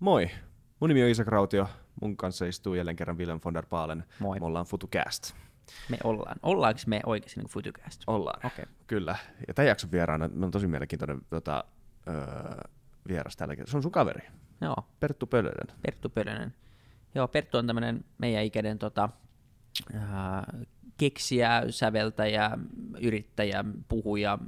Moi, mun nimi on Isak Rautio. Mun kanssa istuu jälleen kerran Willem von der Paalen. Moi. Me ollaan FutuCast. Me ollaan. Ollaanko me oikeasti niin Futucast? Ollaan, Okei. kyllä. Ja tämän jakson vieraana, me on tosi mielenkiintoinen tota, öö, vieras tällä kertaa. Se on sun kaveri, Joo, Perttu Pölönen. Perttu Pölönen. Joo, Perttu on tämmöinen meidän ikäinen tota, äh, keksijä, säveltäjä, yrittäjä, puhuja,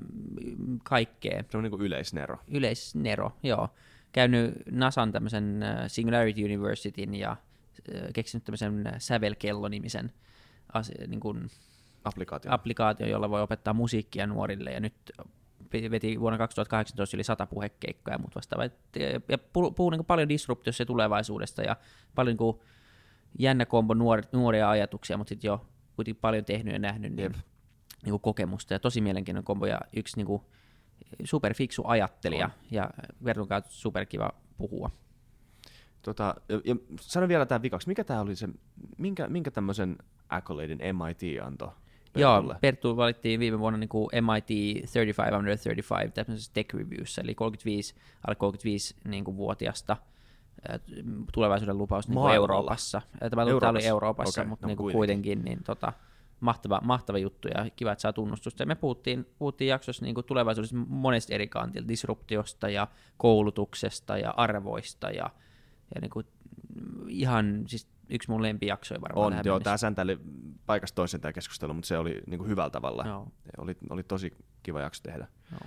kaikkea. Se on niinku yleisnero. Yleisnero, joo. Käynyt NASAn tämmöisen äh, Singularity Universityn ja äh, keksinyt tämmöisen sävelkello-nimisen asi- niin kuin Applikaatio. applikaatio, jolla voi opettaa musiikkia nuorille, ja nyt veti vuonna 2018 yli 100 puhekeikkaa ja muut vastaavat. Ja puhuu, puhuu niin paljon disruptiossa ja tulevaisuudesta, ja paljon niin jännä kombo nuor, nuoria ajatuksia, mutta sitten jo kuitenkin paljon tehnyt ja nähnyt niin, niin kuin kokemusta, ja tosi mielenkiintoinen kombo, ja yksi niin kuin superfiksu ajattelija, On. ja Vertun kanssa superkiva puhua. Tota, ja, ja sano vielä tämä vikaksi, mikä tämä oli se, minkä, minkä tämmöisen accoladein MIT antoi? Joo, Pertulle? Perttu valittiin viime vuonna niin kuin MIT 35 under 35 tämmöisessä tech reviewssä, eli 35, alle 35 niin kuin vuotiasta tulevaisuuden lupaus niin kuin? Euroopassa. Tämä, tämä oli Euroopassa? Euroopassa, Okei, mutta no niin kuin kuitenkin. kuitenkin niin, tota, mahtava, mahtava juttu ja kiva, että saa tunnustusta. Ja me puhuttiin, puhuttiin jaksossa niin kuin tulevaisuudessa monesta eri kantilta, disruptiosta ja koulutuksesta ja arvoista ja, ja niin kuin, ihan siis yksi mun lempijaksoja varmaan On, joo, mennessä. tämä säntäili paikasta toiseen tämä keskustelu, mutta se oli niinku hyvällä tavalla. Joo. Oli, oli tosi kiva jakso tehdä. Joo.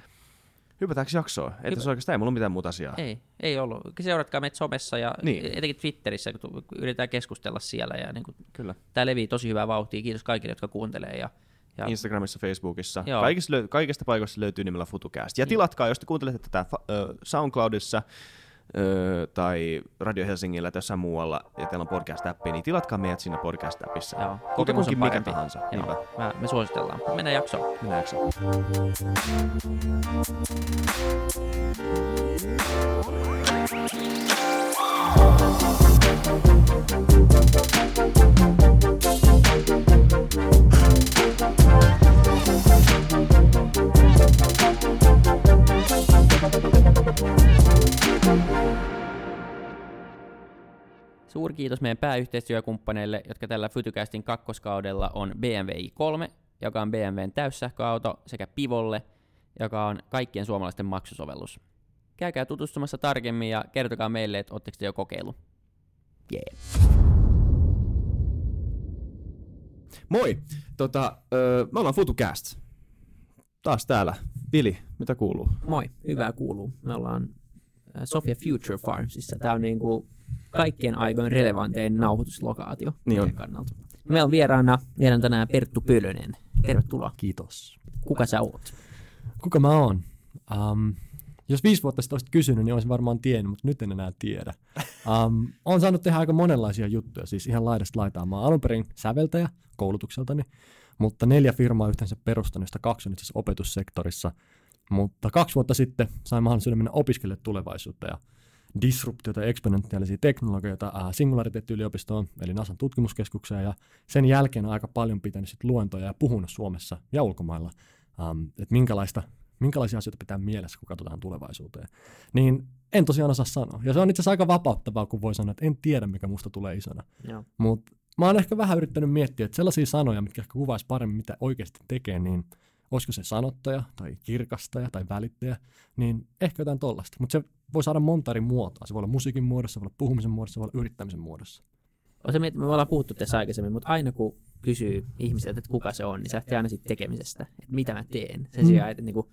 Hypätäänkö jaksoon? Ei Hypä- tässä oikeastaan ei mulla mitään muuta asiaa. Ei, ei ollut. Seuratkaa meitä somessa ja Niin. niin. etenkin Twitterissä, kun yritetään keskustella siellä. Ja niin kuin, Kyllä. tämä levii tosi hyvää vauhtia. Kiitos kaikille, jotka kuuntelee. Ja, ja Instagramissa, Facebookissa. Joo. Kaikista, löy- kaikista paikoista löytyy nimellä FutuCast. Ja tilatkaa, jos te kuuntelette tätä ö, SoundCloudissa ö, tai Radio Helsingillä tai jossain muualla, ja teillä on podcast-appi, niin tilatkaa meidät siinä podcast-appissa. joo, kokemus on mikä tahansa. Niinpä. Joo, mä, me suositellaan. Mennään jaksoon. Mennään jaksoon. Suuri kiitos meidän pääyhteistyökumppaneille, jotka tällä Fytycastin kakkoskaudella on BMW i3, joka on BMWn täyssähköauto, sekä Pivolle, joka on kaikkien suomalaisten maksusovellus. Käykää tutustumassa tarkemmin ja kertokaa meille, että ootteko te jo kokeilu. Yeah. Moi! Tota, ö, me ollaan FutuCast. Taas täällä. Vili, mitä kuuluu? Moi, hyvää kuuluu. Me ollaan Sofia Future Farmsissa. Tämä on niin kuin kaikkien aikojen relevantein nauhoituslokaatio Niin on. kannalta. Meillä on vieraana, vieraana tänään Perttu Pölönen. Tervetuloa. Kiitos. Kuka sä oot? Kuka mä oon? Um, jos viisi vuotta sitten olisit kysynyt, niin olisin varmaan tiennyt, mutta nyt en enää tiedä. Um, olen saanut tehdä aika monenlaisia juttuja, siis ihan laidasta laitaan. Mä alun perin säveltäjä koulutukseltani, mutta neljä firmaa yhteensä perustanut, josta kaksi on itse opetussektorissa. Mutta kaksi vuotta sitten sain mahdollisuuden mennä opiskelemaan tulevaisuutta ja disruptiota ja eksponentiaalisia teknologioita äh, Singularity-yliopistoon, eli NASAn tutkimuskeskukseen, ja sen jälkeen on aika paljon pitänyt sit luentoja ja puhunut Suomessa ja ulkomailla, um, että minkälaista, minkälaisia asioita pitää mielessä, kun katsotaan tulevaisuuteen. Niin en tosiaan osaa sanoa. Ja se on itse asiassa aika vapauttavaa, kun voi sanoa, että en tiedä, mikä musta tulee isona. Mutta mä oon ehkä vähän yrittänyt miettiä, että sellaisia sanoja, mitkä ehkä kuvaisi paremmin, mitä oikeasti tekee, niin olisiko se sanottaja tai kirkastaja tai välittäjä, niin ehkä jotain tollasta. Mutta se voi saada monta eri muotoa. Se voi olla musiikin muodossa, se voi olla puhumisen muodossa, se voi olla yrittämisen muodossa. Miet- me ollaan puhuttu tässä aikaisemmin, mutta aina kun kysyy ihmiseltä, että kuka se on, niin se lähtee aina siitä tekemisestä, että mitä mä teen. Sen Mm. sijaan, että niin kuin,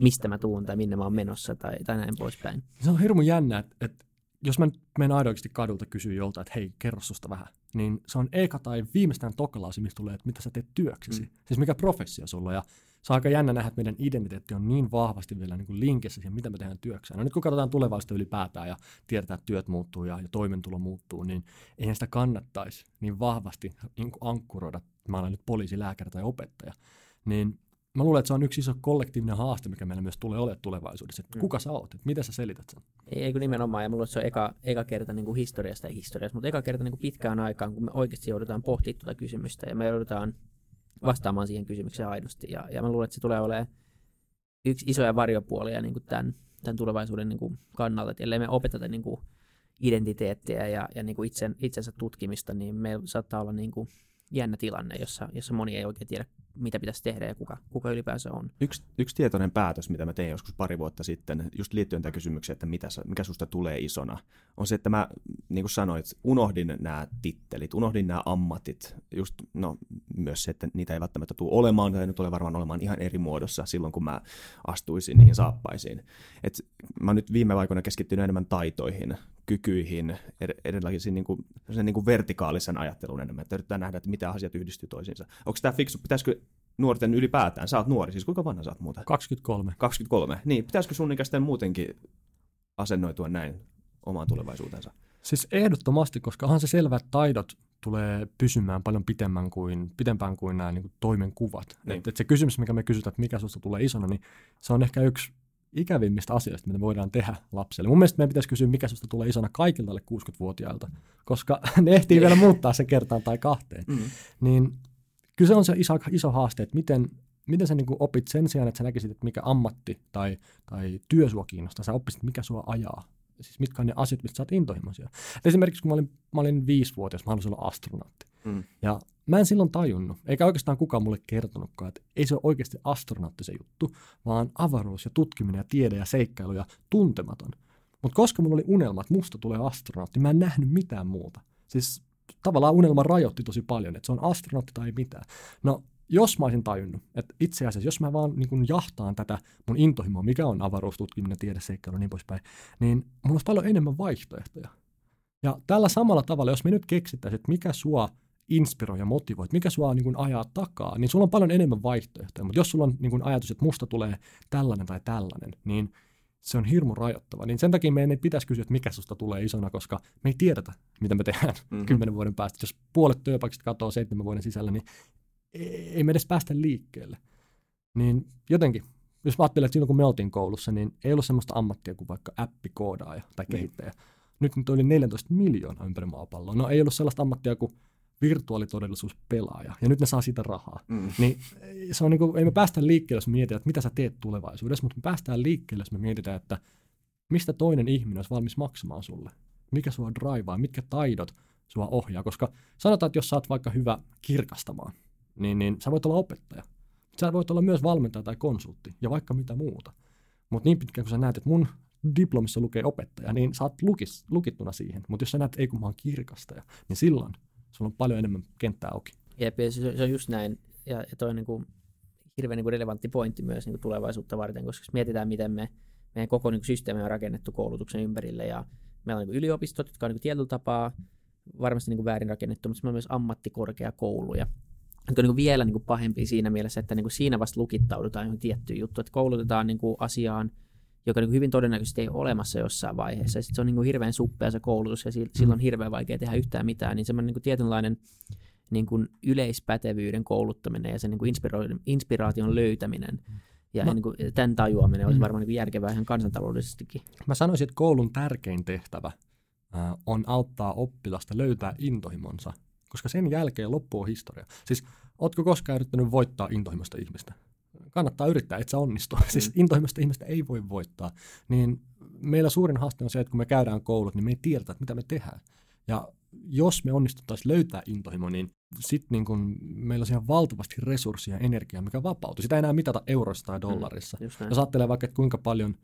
mistä mä tuun tai minne mä oon menossa tai, tai näin poispäin. Se on hirmu jännä, että, että jos mä menen aidoiksi kadulta kysyä jolta, että hei, kerro susta vähän, niin se on eka tai viimeistään tokalausi, mistä tulee, että mitä sä teet työksesi. Mm. Siis mikä professio sulla on. Ja se on aika jännä nähdä, että meidän identiteetti on niin vahvasti vielä niin kuin linkissä siihen, mitä me tehdään työkseen. No nyt kun katsotaan tulevaisuutta ylipäätään ja tiedetään, että työt muuttuu ja, ja toimentulo muuttuu, niin eihän sitä kannattaisi niin vahvasti niin kuin ankkuroida, mä olen nyt poliisi, lääkäri tai opettaja. Niin mä luulen, että se on yksi iso kollektiivinen haaste, mikä meillä myös tulee olemaan tulevaisuudessa. Että Mm. kuka sä oot? Että miten sä selität sen? Ei, ei kun nimenomaan, ja mulla se on eka, eka kerta niin kuin historiasta ja historiasta, mutta eka kerta niin kuin pitkään aikaan, kun me oikeasti joudutaan pohtimaan tuota kysymystä, ja me joudutaan vastaamaan siihen kysymykseen aidosti, ja, ja mä luulen, että se tulee olemaan yksi isoja varjopuolia niin kuin tämän, tämän tulevaisuuden niin kuin kannalta, että ellei me opeteta niin kuin identiteettiä ja, ja niin kuin itsen, itsensä tutkimista, niin meillä saattaa olla niin kuin jännä tilanne, jossa, jossa moni ei oikein tiedä, mitä pitäisi tehdä ja kuka, kuka ylipäänsä on. Yksi, yksi tietoinen päätös, mitä mä tein joskus pari vuotta sitten, just liittyen tähän kysymykseen, että mitä, mikä susta tulee isona, on se, että mä, niin kuin sanoit, unohdin nämä tittelit, unohdin nämä ammatit, just no, myös se, että niitä ei välttämättä tule olemaan, tai ne tulee varmaan olemaan ihan eri muodossa silloin, kun mä astuisin niihin saappaisiin. Et mä nyt viime aikoina keskittynyt enemmän taitoihin, kykyihin, erilaisiin niin kuin, niin kuin vertikaalisen ajattelun enemmän, että yritetään nähdä, että mitä asiat yhdistyy toisiinsa. Onko tämä fiksu, pitäisikö nuorten ylipäätään, sä oot nuori, siis kuinka vanha sä oot muuta? 23. 23, niin pitäisikö sun ikäisten muutenkin asennoitua näin omaan tulevaisuutensa? Siis ehdottomasti, koska onhan se selvä, että taidot tulee pysymään paljon pitemmän kuin, pitempään kuin nämä niin kuin toimenkuvat. Niin. Et, et se kysymys, mikä me kysytään, että mikä susta tulee isona, niin se on ehkä yksi ikävimmistä asioista, mitä me voidaan tehdä lapselle. Mun mielestä meidän pitäisi kysyä, mikä susta tulee isona kaikilta alle 60-vuotiailta, koska ne ehtii vielä muuttaa sen kertaan tai kahteen. Mm. Niin kyllä se on se iso, iso haaste, että miten, miten sä niin opit sen sijaan, että sä näkisit, että mikä ammatti tai, tai työ sua kiinnostaa, sä oppisit, mikä sua ajaa. Siis mitkä on ne asiat, mistä sä oot intohimoisia. Et esimerkiksi kun mä olin, mä olin viisivuotias, mä halusin olla astronautti. Mm. Ja mä en silloin tajunnut, eikä oikeastaan kukaan mulle kertonutkaan, että ei se ole oikeasti astronautti se juttu, vaan avaruus ja tutkiminen ja tiede ja seikkailu ja tuntematon. Mutta koska mulla oli unelma, että musta tulee astronautti, mä en nähnyt mitään muuta. Siis tavallaan unelma rajoitti tosi paljon, että se on astronautti tai mitään. No, jos mä olisin tajunnut, että itse asiassa, jos mä vaan niin kun jahtaan tätä mun intohimoa, mikä on avaruustutkiminen, tiedeseikkailu ja niin poispäin, niin mulla olisi paljon enemmän vaihtoehtoja. Ja tällä samalla tavalla, jos me nyt keksittäisiin, että mikä sua inspiroi ja motivoi, mikä sua niin kuin ajaa takaa, niin sulla on paljon enemmän vaihtoehtoja. Mutta jos sulla on niin kuin ajatus, että musta tulee tällainen tai tällainen, niin se on hirmu rajoittava. Niin sen takia meidän ei pitäisi kysyä, että mikä susta tulee isona, koska me ei tiedetä, mitä me tehdään mm-hmm. kymmenen vuoden päästä. Jos puolet työpaikasta katoaa seitsemän vuoden sisällä, niin ei me edes päästä liikkeelle. Niin jotenkin, jos mä ajattelen, että silloin kun me oltiin koulussa, niin ei ollut semmoista ammattia kuin vaikka appikoodaaja tai niin. kehittäjä. Niin. Nyt nyt oli 14 miljoonaa ympäri maapalloa. No ei ollut sellaista ammattia kuin virtuaalitodellisuuspelaaja, ja nyt ne saa siitä rahaa. Mm. Niin se on niin kuin, ei me päästä liikkeelle, jos me mietitään, että mitä sä teet tulevaisuudessa, mutta me päästään liikkeelle, jos me mietitään, että mistä toinen ihminen olisi valmis maksamaan sulle. Mikä sua draivaa, mitkä taidot sua ohjaa, koska sanotaan, että jos sä oot vaikka hyvä kirkastamaan, niin, niin sä voit olla opettaja. Sä voit olla myös valmentaja tai konsultti ja vaikka mitä muuta. Mutta niin pitkään kun sä näet, että mun diplomissa lukee opettaja, niin sä oot lukis, lukittuna siihen. Mutta jos sä näet, ei kun mä oon kirkastaja, niin silloin sulla on paljon enemmän kenttää auki. Jep, se, se on just näin. Ja, ja toi on niin kuin hirveän niin kuin relevantti pointti myös niin kuin tulevaisuutta varten, koska jos mietitään, miten me, meidän koko niin kuin systeemi on rakennettu koulutuksen ympärille, ja meillä on niin kuin yliopistot, jotka on niin kuin tietyllä tapaa varmasti niin kuin väärin rakennettu, mutta on myös ammattikorkeakouluja, on niin kuin vielä niin kuin pahempi siinä mielessä, että niin kuin siinä vasta lukittaudutaan johon tiettyyn juttuun, että koulutetaan niin kuin asiaan, joka niin kuin hyvin todennäköisesti ei ole olemassa jossain vaiheessa. Ja sit se on niin kuin hirveän suppea se koulutus ja silloin on mm. hirveän vaikea tehdä yhtään mitään. Niin semmoinen niin kuin tietynlainen niin kuin yleispätevyyden kouluttaminen ja sen niin kuin inspiraation löytäminen ja Mä, niin kuin tämän tajuaminen olisi mm. varmaan niin kuin järkevää ihan kansantaloudellisestikin. Mä sanoisin, että koulun tärkein tehtävä on auttaa oppilasta löytää intohimonsa, koska sen jälkeen loppuu historia. Siis, ootko koskaan yrittänyt voittaa intohimoista ihmistä? kannattaa yrittää, että se onnistuu. Mm. Siis intohimoista ihmistä ei voi voittaa. Niin meillä suurin haaste on se, että kun me käydään koulut, niin me ei tiedetä, että mitä me tehdään. Ja jos me onnistuttaisiin löytää intohimo, niin sitten niin kun meillä on siihen valtavasti resursseja ja energiaa, mikä vapautuu. Sitä ei enää mitata euroissa tai mm, dollarissa. Mm, Jos ajattelee vaikka, että kuinka paljon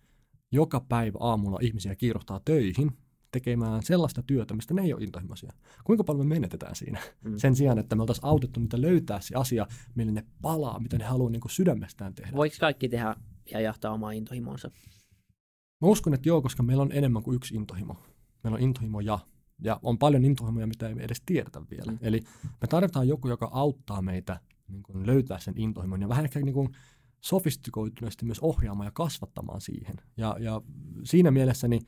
joka päivä aamulla ihmisiä kiirohtaa töihin, tekemään sellaista työtä, mistä ne ei ole intohimoisia. Kuinka paljon me menetetään siinä? Mm. Sen sijaan, että me oltaisiin autettu niitä löytää se asia, millä ne palaa, mitä ne haluaa niin kuin sydämestään tehdä. Voiko kaikki tehdä ja jahtaa omaa intohimonsa? Mä uskon, että joo, koska meillä on enemmän kuin yksi intohimo. Meillä on intohimo ja. Ja on paljon intohimoja, mitä ei edes tiedetä vielä. Mm. Eli me tarvitaan joku, joka auttaa meitä niin kuin löytää sen intohimon ja vähän ehkä niin kuin sofistikoituneesti myös ohjaamaan ja kasvattamaan siihen. Ja, ja siinä mielessä niin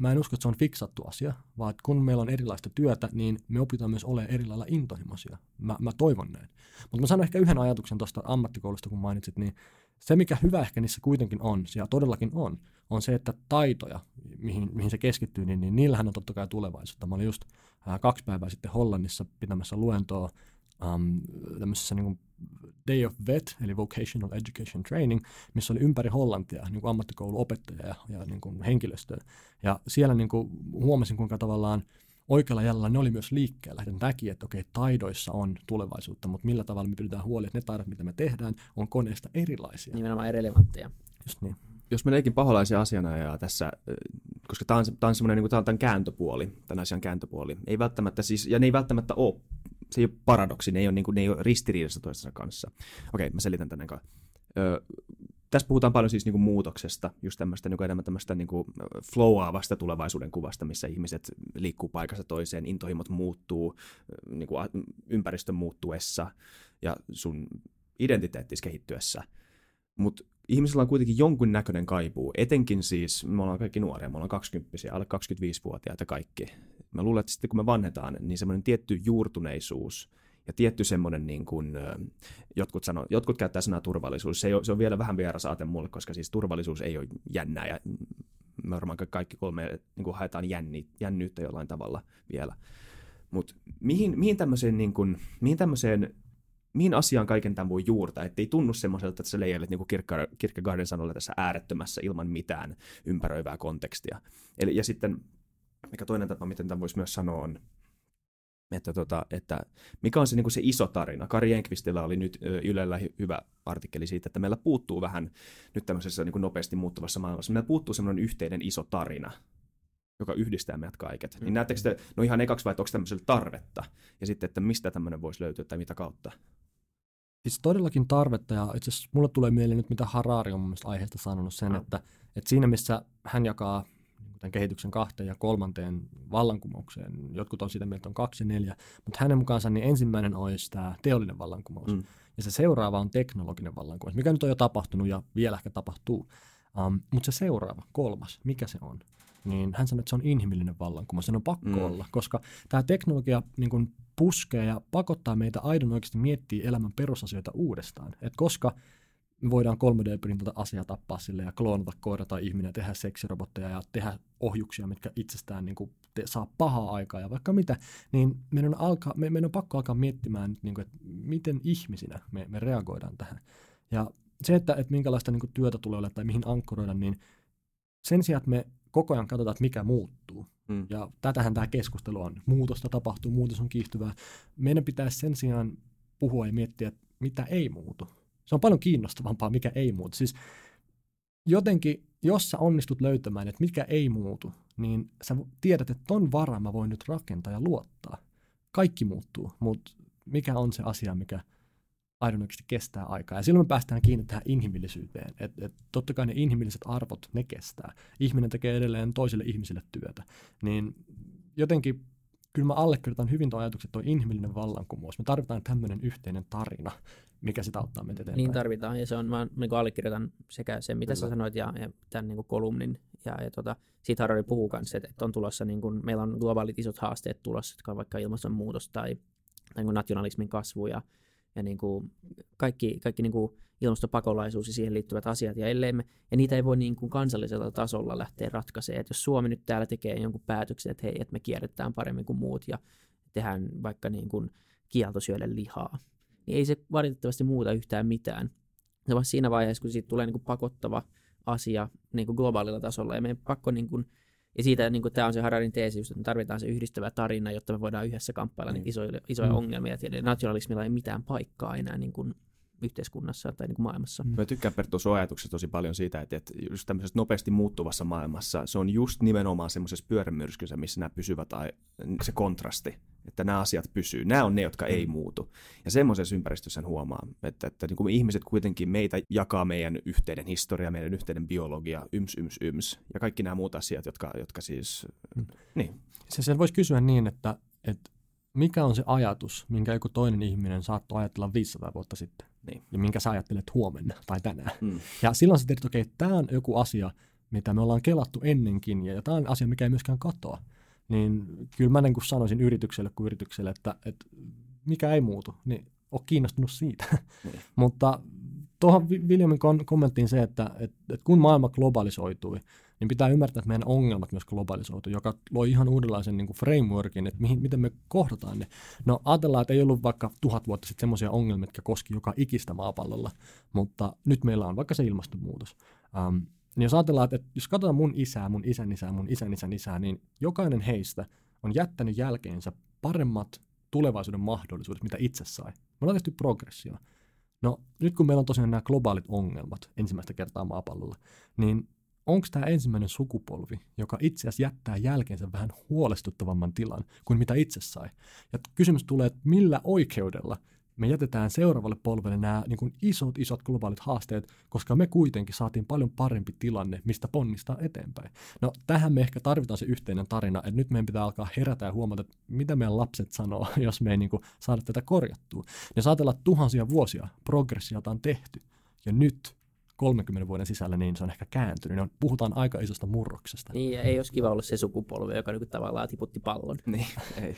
mä en usko, että se on fiksattu asia, vaan kun meillä on erilaista työtä, niin me opitaan myös olemaan eri lailla intohimoisia. Mä, mä toivon näin. Mutta mä sanon ehkä yhden ajatuksen tuosta ammattikoulusta, kun mainitsit, niin se, mikä hyvä ehkä niissä kuitenkin on, ja todellakin on, on se, että taitoja, mihin, mihin se keskittyy, niin, niin niillähän on totta kai tulevaisuutta. Mä olin just ää, kaksi päivää sitten Hollannissa pitämässä luentoa äm, tämmöisessä niin kuin Day of Vet, eli Vocational Education Training, missä oli ympäri Hollantia niin kuin ammattikouluopettajia ja, ja niin kuin henkilöstöä. Ja siellä niin kuin huomasin, kuinka tavallaan oikealla jalalla ne oli myös liikkeellä. Ja näki, että okei, taidoissa on tulevaisuutta, mutta millä tavalla me pidetään huoli, että ne taidot, mitä me tehdään, on koneesta erilaisia. Nimenomaan relevantteja. Just niin. jos meneekin paholaisia asianajaa tässä, koska tämä on, tämä on semmoinen niin kuin, tämän kääntöpuoli, tämän asian kääntöpuoli. Ei välttämättä siis, ja ne ei välttämättä ole, se ei ole paradoksi, ne ei ole, niin kuin, ne ei ole ristiriidassa toistensa kanssa. Okei, mä selitän tänne kanssa. Ö, tässä puhutaan paljon siis niin kuin muutoksesta, just tämmöistä niin kuin enemmän tämmöistä niin kuin flowaavasta tulevaisuuden kuvasta, missä ihmiset liikkuu paikasta toiseen, intohimot muuttuu niin kuin ympäristön muuttuessa ja sun identiteettis kehittyessä. Mutta ihmisillä on kuitenkin jonkun näköinen kaipuu, etenkin siis, me ollaan kaikki nuoria, me ollaan 20 alle 25-vuotiaita kaikki. Mä luulen, että sitten kun me vanhetaan, niin semmoinen tietty juurtuneisuus ja tietty semmoinen, niin kuin, jotkut, sano, jotkut käyttää sanaa turvallisuus, se, ei ole, se on vielä vähän vieras aate mulle, koska siis turvallisuus ei ole jännää ja me varmaan kaikki kolme niin kuin haetaan jänni, jännyyttä jollain tavalla vielä. Mutta mihin, mihin tämmöiseen, niin kuin, mihin tämmöiseen mihin asiaan kaiken tämän voi juurta, ettei tunnu semmoiselta, että sä leijailet niin Kierkegaardin sanoilla tässä äärettömässä ilman mitään ympäröivää kontekstia. Eli, ja sitten, mikä toinen tapa, miten tämä voisi myös sanoa, on, että, tota, että mikä on se, niin kuin se iso tarina. Kari Enqvistillä oli nyt Ylellä hy- hyvä artikkeli siitä, että meillä puuttuu vähän nyt tämmöisessä niin kuin nopeasti muuttuvassa maailmassa, meillä puuttuu semmoinen yhteinen iso tarina, joka yhdistää meidät kaiket. Mm. Niin näettekö te, no ihan ekaksi vai, että onko tämmöisellä tarvetta? Ja sitten, että mistä tämmöinen voisi löytyä tai mitä kautta? Siis todellakin tarvetta, ja itse asiassa mulle tulee mieleen nyt, mitä Harari on mun mielestä aiheesta sanonut sen, No. että, että siinä missä hän jakaa tämän kehityksen kahteen ja kolmanteen vallankumoukseen, jotkut on sitä mieltä, on kaksi ja neljä, mutta hänen mukaansa niin ensimmäinen olisi tämä teollinen vallankumous, Mm. ja se seuraava on teknologinen vallankumous, mikä nyt on jo tapahtunut ja vielä ehkä tapahtuu. Um, mutta se seuraava, kolmas, mikä se on? Niin hän sanoi, että se on inhimillinen vallankumous, sen on pakko mm. olla, koska tämä teknologia niin kun puskee ja pakottaa meitä aidon oikeasti miettiä elämän perusasioita uudestaan. Et koska me voidaan 3D-printata asiaa tappaa sille ja kloonata koira tai ihminen ja tehdä seksirobotteja ja tehdä ohjuksia, mitkä itsestään niin kuin, te, saa pahaa aikaa ja vaikka mitä, niin meidän on, alkaa, me, meidän on pakko alkaa miettimään, niin kuin, että miten ihmisinä me, me reagoidaan tähän. Ja se, että, että minkälaista niin kuin, työtä tulee olemaan tai mihin ankkuroida, niin sen sijaan, että me koko ajan katsotaan, että mikä muuttuu, Mm. ja tätähän tämä keskustelu on. Muutosta tapahtuu, muutos on kiihtyvää. Meidän pitäisi sen sijaan puhua ja miettiä, että mitä ei muutu. Se on paljon kiinnostavampaa, mikä ei muutu. Siis jotenkin, jos sä onnistut löytämään, että mikä ei muutu, niin sä tiedät, että ton varaan mä voin nyt rakentaa ja luottaa. Kaikki muuttuu, mutta mikä on se asia, mikä aidon kestää aikaa. Ja silloin me päästään kiinni tähän inhimillisyyteen. Et, et totta kai ne inhimilliset arvot, ne kestää. Ihminen tekee edelleen toisille ihmisille työtä. Niin jotenkin kyllä mä allekirjoitan hyvin tuon ajatuksen, että tuo inhimillinen vallankumous. Me tarvitaan tämmöinen yhteinen tarina, mikä sitä auttaa meitä eteenpäin. Niin tarvitaan, ja se on, mä niin allekirjoitan sekä sen, mitä Kyllä. sä sanoit, ja, ja tämän niin kolumnin, ja, ja tota, siitä Harari puhuu kanssa, että, että on tulossa, niin kuin, meillä on globaalit isot haasteet tulossa, jotka on vaikka ilmastonmuutos tai, tai niin kuin nationalismin kasvu, ja, ja niin kuin kaikki, kaikki niin kuin ilmastopakolaisuus ja siihen liittyvät asiat, ja, ellei me, ja niitä ei voi niin kuin kansallisella tasolla lähteä ratkaisemaan, että jos Suomi nyt täällä tekee jonkun päätöksen, että hei, että me kierretään paremmin kuin muut, ja tehdään vaikka niin kuin kielto syödä lihaa, niin ei se valitettavasti muuta yhtään mitään. Se vasta siinä vaiheessa, kun siitä tulee niin kuin pakottava asia niin kuin globaalilla tasolla, ja meidän pakko niin kuin, ja siitä niin kuin, tämä on se Hararin teesi, just, että me tarvitaan se yhdistävä tarina, jotta me voidaan yhdessä kamppailla niitä isoja, isoja Mm. ongelmia, ja nationalismilla ei mitään paikkaa enää niin kuin yhteiskunnassa tai niin kuin maailmassa. Mm. Mä tykkään Perttu sun ajatuksesta tosi paljon siitä, että, että just tämmöisessä nopeasti muuttuvassa maailmassa se on just nimenomaan semmoisessa pyörämyrskyssä, missä nämä pysyvät, tai se kontrasti, että nämä asiat pysyy. Nämä on ne, jotka ei muutu. Ja semmoisessa ympäristössä sen huomaa, että, että niin kuin ihmiset kuitenkin meitä jakaa meidän yhteinen historia, meidän yhteinen biologia, yms, yms, yms, ja kaikki nämä muut asiat, jotka, jotka siis, Mm. niin, Se, sen voisi kysyä niin, että, että mikä on se ajatus, minkä joku toinen ihminen saattoi ajatella 500 vuotta sitten, Niin. ja minkä sä ajattelet huomenna tai tänään. mm, Ja silloin sä tiedät, että okei, tämä on joku asia, mitä me ollaan kelattu ennenkin, ja tämä on asia, mikä ei myöskään katoa. Niin kyllä mä niin kuin sanoisin yritykselle kuin yritykselle, että, että mikä ei muutu, niin ole kiinnostunut siitä. Niin. Mutta tuohon Williamin kommenttiin se, että, että, että kun maailma globalisoitui, niin pitää ymmärtää, että meidän ongelmat myös globalisoitu, joka loi ihan uudenlaisen niin kuin frameworkin, että mihin, miten me kohdataan ne. No ajatellaan, että ei ollut vaikka tuhat vuotta sitten semmoisia ongelmia, jotka koski joka ikistä maapallolla, mutta nyt meillä on vaikka se ilmastonmuutos. Um, niin jos ajatellaan, että, jos katsotaan mun isää, mun isän isää, mun isän isän isää, niin jokainen heistä on jättänyt jälkeensä paremmat tulevaisuuden mahdollisuudet, mitä itse sai. Me ollaan tehty progressio. No nyt kun meillä on tosiaan nämä globaalit ongelmat ensimmäistä kertaa maapallolla, niin onko tämä ensimmäinen sukupolvi, joka itse asiassa jättää jälkeensä vähän huolestuttavamman tilan kuin mitä itse sai. Ja kysymys tulee, että millä oikeudella me jätetään seuraavalle polvelle nämä niin kuin isot, isot globaalit haasteet, koska me kuitenkin saatiin paljon parempi tilanne, mistä ponnistaa eteenpäin. No tähän me ehkä tarvitaan se yhteinen tarina, että nyt meidän pitää alkaa herätä ja huomata, että mitä meidän lapset sanoo, jos me ei niin kuin saada tätä korjattua. Ja saatella tuhansia vuosia progressiota on tehty, ja nyt 30 vuoden sisällä, niin se on ehkä kääntynyt. Niin puhutaan aika isosta murroksesta. Niin, ja ei olisi kiva olla se sukupolvi, joka niin tavallaan tiputti pallon. Niin, ei.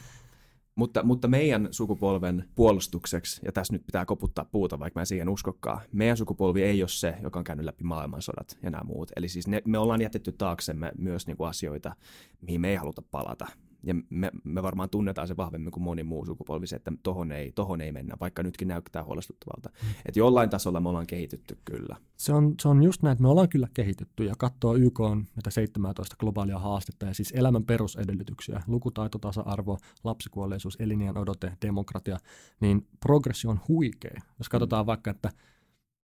Mutta, mutta meidän sukupolven puolustukseksi, ja tässä nyt pitää koputtaa puuta, vaikka mä en siihen uskokkaan, meidän sukupolvi ei ole se, joka on käynyt läpi maailmansodat ja nämä muut. Eli siis ne, me ollaan jätetty taaksemme myös niin kuin asioita, mihin me ei haluta palata ja me, me varmaan tunnetaan se vahvemmin kuin moni muu sukupolvi, se, että tohon ei, tohon ei mennä, vaikka nytkin näyttää huolestuttavalta. Että jollain tasolla me ollaan kehitytty kyllä. Se on, se on just näin, että me ollaan kyllä kehitytty ja katsoo YK on näitä 17 globaalia haastetta ja siis elämän perusedellytyksiä, lukutaito, tasa-arvo, lapsikuolleisuus, elinjään odote, demokratia, niin progressio on huikea. Jos katsotaan mm. vaikka, että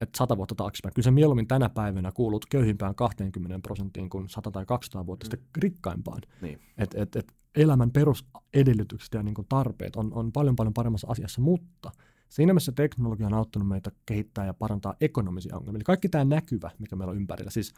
että sata vuotta taaksepäin. Kyllä se mieluummin tänä päivänä kuulut köyhimpään 20 prosenttiin kuin 100 tai 200 vuotta mm. sitten rikkaimpaan. Niin. Et, et, et elämän perusedellytykset ja niin kuin tarpeet on, on paljon paljon paremmassa asiassa, mutta siinä mielessä teknologia on auttanut meitä kehittää ja parantaa ekonomisia ongelmia. Eli kaikki tämä näkyvä, mikä meillä on ympärillä, siis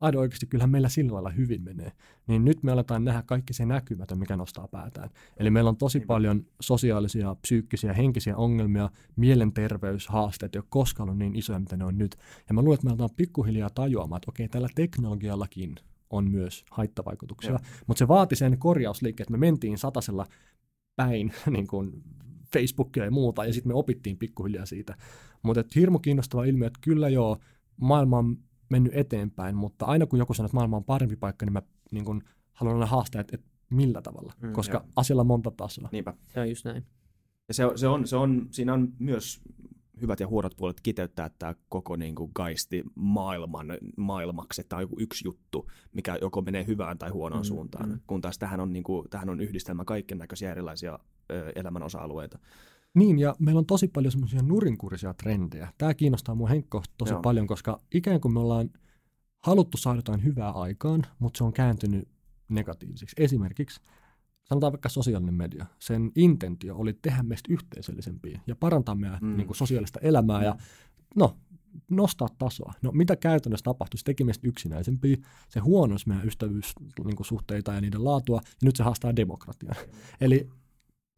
aido oikeasti kyllähän meillä sillä lailla hyvin menee, niin nyt me aletaan nähdä kaikki se näkymätön, mikä nostaa päätään. Eli meillä on tosi niin. paljon sosiaalisia, psyykkisiä, henkisiä ongelmia, mielenterveyshaasteet, jotka koskaan ollut niin isoja, mitä ne on nyt. Ja mä luulen, että me aletaan pikkuhiljaa tajuamaan, että okei, tällä teknologiallakin on myös haittavaikutuksia. Mutta se vaati sen korjausliikkeen, että me mentiin satasella päin niin kuin Facebookia ja muuta, ja sitten me opittiin pikkuhiljaa siitä. Mutta hirmu kiinnostava ilmiö, että kyllä joo, maailma on mennyt eteenpäin, mutta aina kun joku sanoo, että maailma on parempi paikka, niin mä niin kun, haluan aina haastaa, että, että millä tavalla, mm, koska joo. asialla on monta tasoa. Niinpä. Se on just näin. Ja se, se, on, se on, siinä on myös hyvät ja huonot puolet kiteyttää tämä koko niin kuin gaisti maailman maailmaksi, on joku yksi juttu, mikä joko menee hyvään tai huonoon mm, suuntaan, mm. kun taas tähän on, niin kuin, tähän on yhdistelmä kaiken näköisiä erilaisia ö, elämän osa-alueita. Niin, ja meillä on tosi paljon semmoisia nurinkurisia trendejä. Tämä kiinnostaa mua Henkko tosi Joo. paljon, koska ikään kuin me ollaan haluttu saada jotain hyvää aikaan, mutta se on kääntynyt negatiiviseksi. Esimerkiksi sanotaan vaikka sosiaalinen media, sen intentio oli tehdä meistä yhteisöllisempiä ja parantaa meidän mm. niin kuin, sosiaalista elämää mm. ja no, nostaa tasoa. No mitä käytännössä tapahtui? Se teki meistä yksinäisempiä, se huonosi meidän ystävyyssuhteita niin ja niiden laatua, ja nyt se haastaa demokratiaa. Eli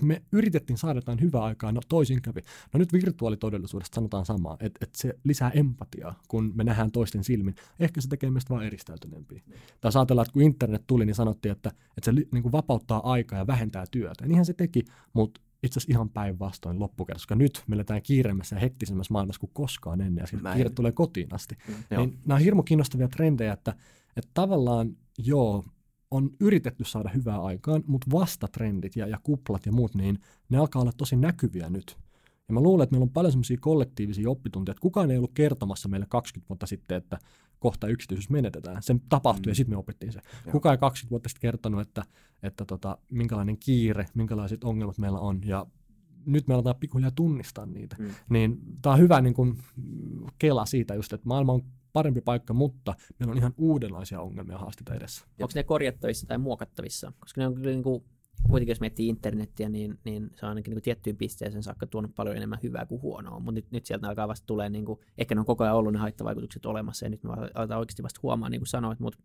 me yritettiin saada jotain hyvää aikaa, no toisin kävi. No nyt virtuaalitodellisuudesta sanotaan samaa, että, että se lisää empatiaa, kun me nähdään toisten silmin. Ehkä se tekee meistä vain eristäytyneempiä. Tai ajatellaan, että kun internet tuli, niin sanottiin, että, että se niin kuin vapauttaa aikaa ja vähentää työtä. Ja niinhän se teki, mutta itse asiassa ihan päinvastoin loppukerrassa, koska nyt me eletään kiireemmässä ja hektisemmässä maailmassa kuin koskaan ennen, ja kiire tulee kotiin asti. Mm, niin nämä on hirmu kiinnostavia trendejä, että, että tavallaan joo, on yritetty saada hyvää aikaan, mutta vastatrendit ja, ja kuplat ja muut, niin ne alkaa olla tosi näkyviä nyt. Ja mä luulen, että meillä on paljon semmoisia kollektiivisia oppitunteja, että kukaan ei ollut kertomassa meille 20 vuotta sitten, että kohta yksityisyys menetetään. Se tapahtui mm. ja sitten me opittiin se. Joo. Kukaan ei 20 vuotta sitten kertonut, että, että tota, minkälainen kiire, minkälaiset ongelmat meillä on. Ja nyt me aletaan pikkuhiljaa tunnistaa niitä. Mm. Niin tämä on hyvä niin kun, kela siitä just, että maailma on parempi paikka, mutta meillä on ihan uudenlaisia ongelmia haasteita edessä. Onko ne korjattavissa tai muokattavissa? Koska ne on kyllä niin kuin, kuitenkin jos miettii internettiä, niin, niin se on ainakin niin kuin tiettyyn pisteeseen saakka tuonut paljon enemmän hyvää kuin huonoa, mutta nyt, nyt sieltä alkaa vasta tulee, niin kuin, ehkä ne on koko ajan ollut ne haittavaikutukset olemassa ja nyt me aletaan oikeasti vasta huomaa, niin kuin sanoit, mutta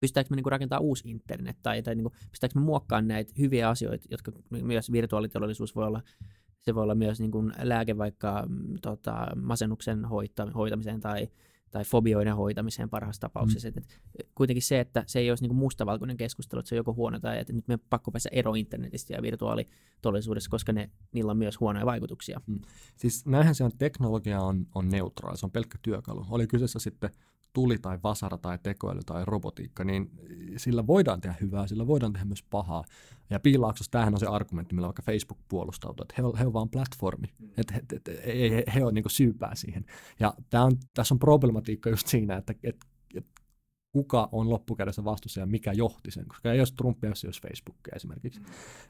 pystytäänkö me niin rakentaa uusi internet tai, tai niin kuin, pystytäänkö me muokkaamaan näitä hyviä asioita, jotka myös virtuaalitodellisuus voi olla se voi olla myös niin kuin lääke vaikka mm, tota, masennuksen hoita, hoitamiseen tai tai fobioiden hoitamiseen parhaassa tapauksessa. Mm. Et, et kuitenkin se, että se ei olisi niinku mustavalkoinen keskustelu, että se on joko huono tai että nyt me pakko päästä ero internetistä ja virtuaalitodellisuudessa, koska ne, niillä on myös huonoja vaikutuksia. Mm. Siis näinhän se on, teknologia on, on neutraali, se on pelkkä työkalu. Oli kyseessä sitten tuli tai vasara tai tekoäly tai robotiikka, niin sillä voidaan tehdä hyvää, sillä voidaan tehdä myös pahaa. Ja piilaaksossa tämähän on se argumentti, millä vaikka Facebook puolustautuu, että he on, he on vaan platformi, mm. että he, he, he, he, he on niin syypää siihen. Ja tämä on, tässä on problematiikka just siinä, että, että, että kuka on loppukädessä vastuussa ja mikä johti sen, koska ei olisi Trumpia, jos ei olisi Facebookia esimerkiksi. Mm.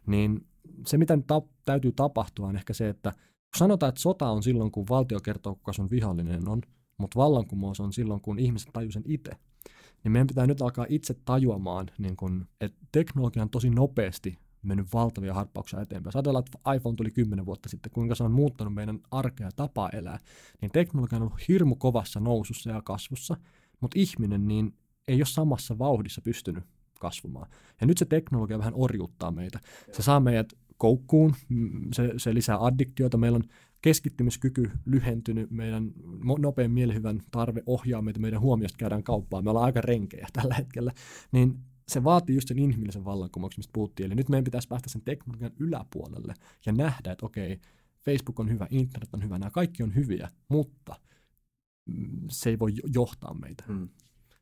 Niin se, mitä ta- täytyy tapahtua, on ehkä se, että kun sanotaan, että sota on silloin, kun valtio kertoo, kuka sun vihollinen on, mutta vallankumous on silloin, kun ihmiset tajuu sen itse. Niin meidän pitää nyt alkaa itse tajuamaan, niin kun, että teknologia on tosi nopeasti mennyt valtavia harppauksia eteenpäin. Jos ajatellaan, että iPhone tuli kymmenen vuotta sitten, kuinka se on muuttanut meidän arkea ja tapaa elää, niin teknologia on ollut hirmu kovassa nousussa ja kasvussa, mutta ihminen niin ei ole samassa vauhdissa pystynyt kasvamaan. Ja nyt se teknologia vähän orjuuttaa meitä. Se saa meidät koukkuun, mm, se, se lisää addiktiota. Meillä on keskittymiskyky lyhentynyt, meidän nopean mielihyvän tarve ohjaa meitä, meidän huomiosta käydään kauppaa, me ollaan aika renkejä tällä hetkellä, niin se vaatii just sen inhimillisen vallankumouksen, mistä puhuttiin. Eli nyt meidän pitäisi päästä sen teknologian yläpuolelle ja nähdä, että okei, Facebook on hyvä, internet on hyvä, nämä kaikki on hyviä, mutta mm, se ei voi johtaa meitä. Hmm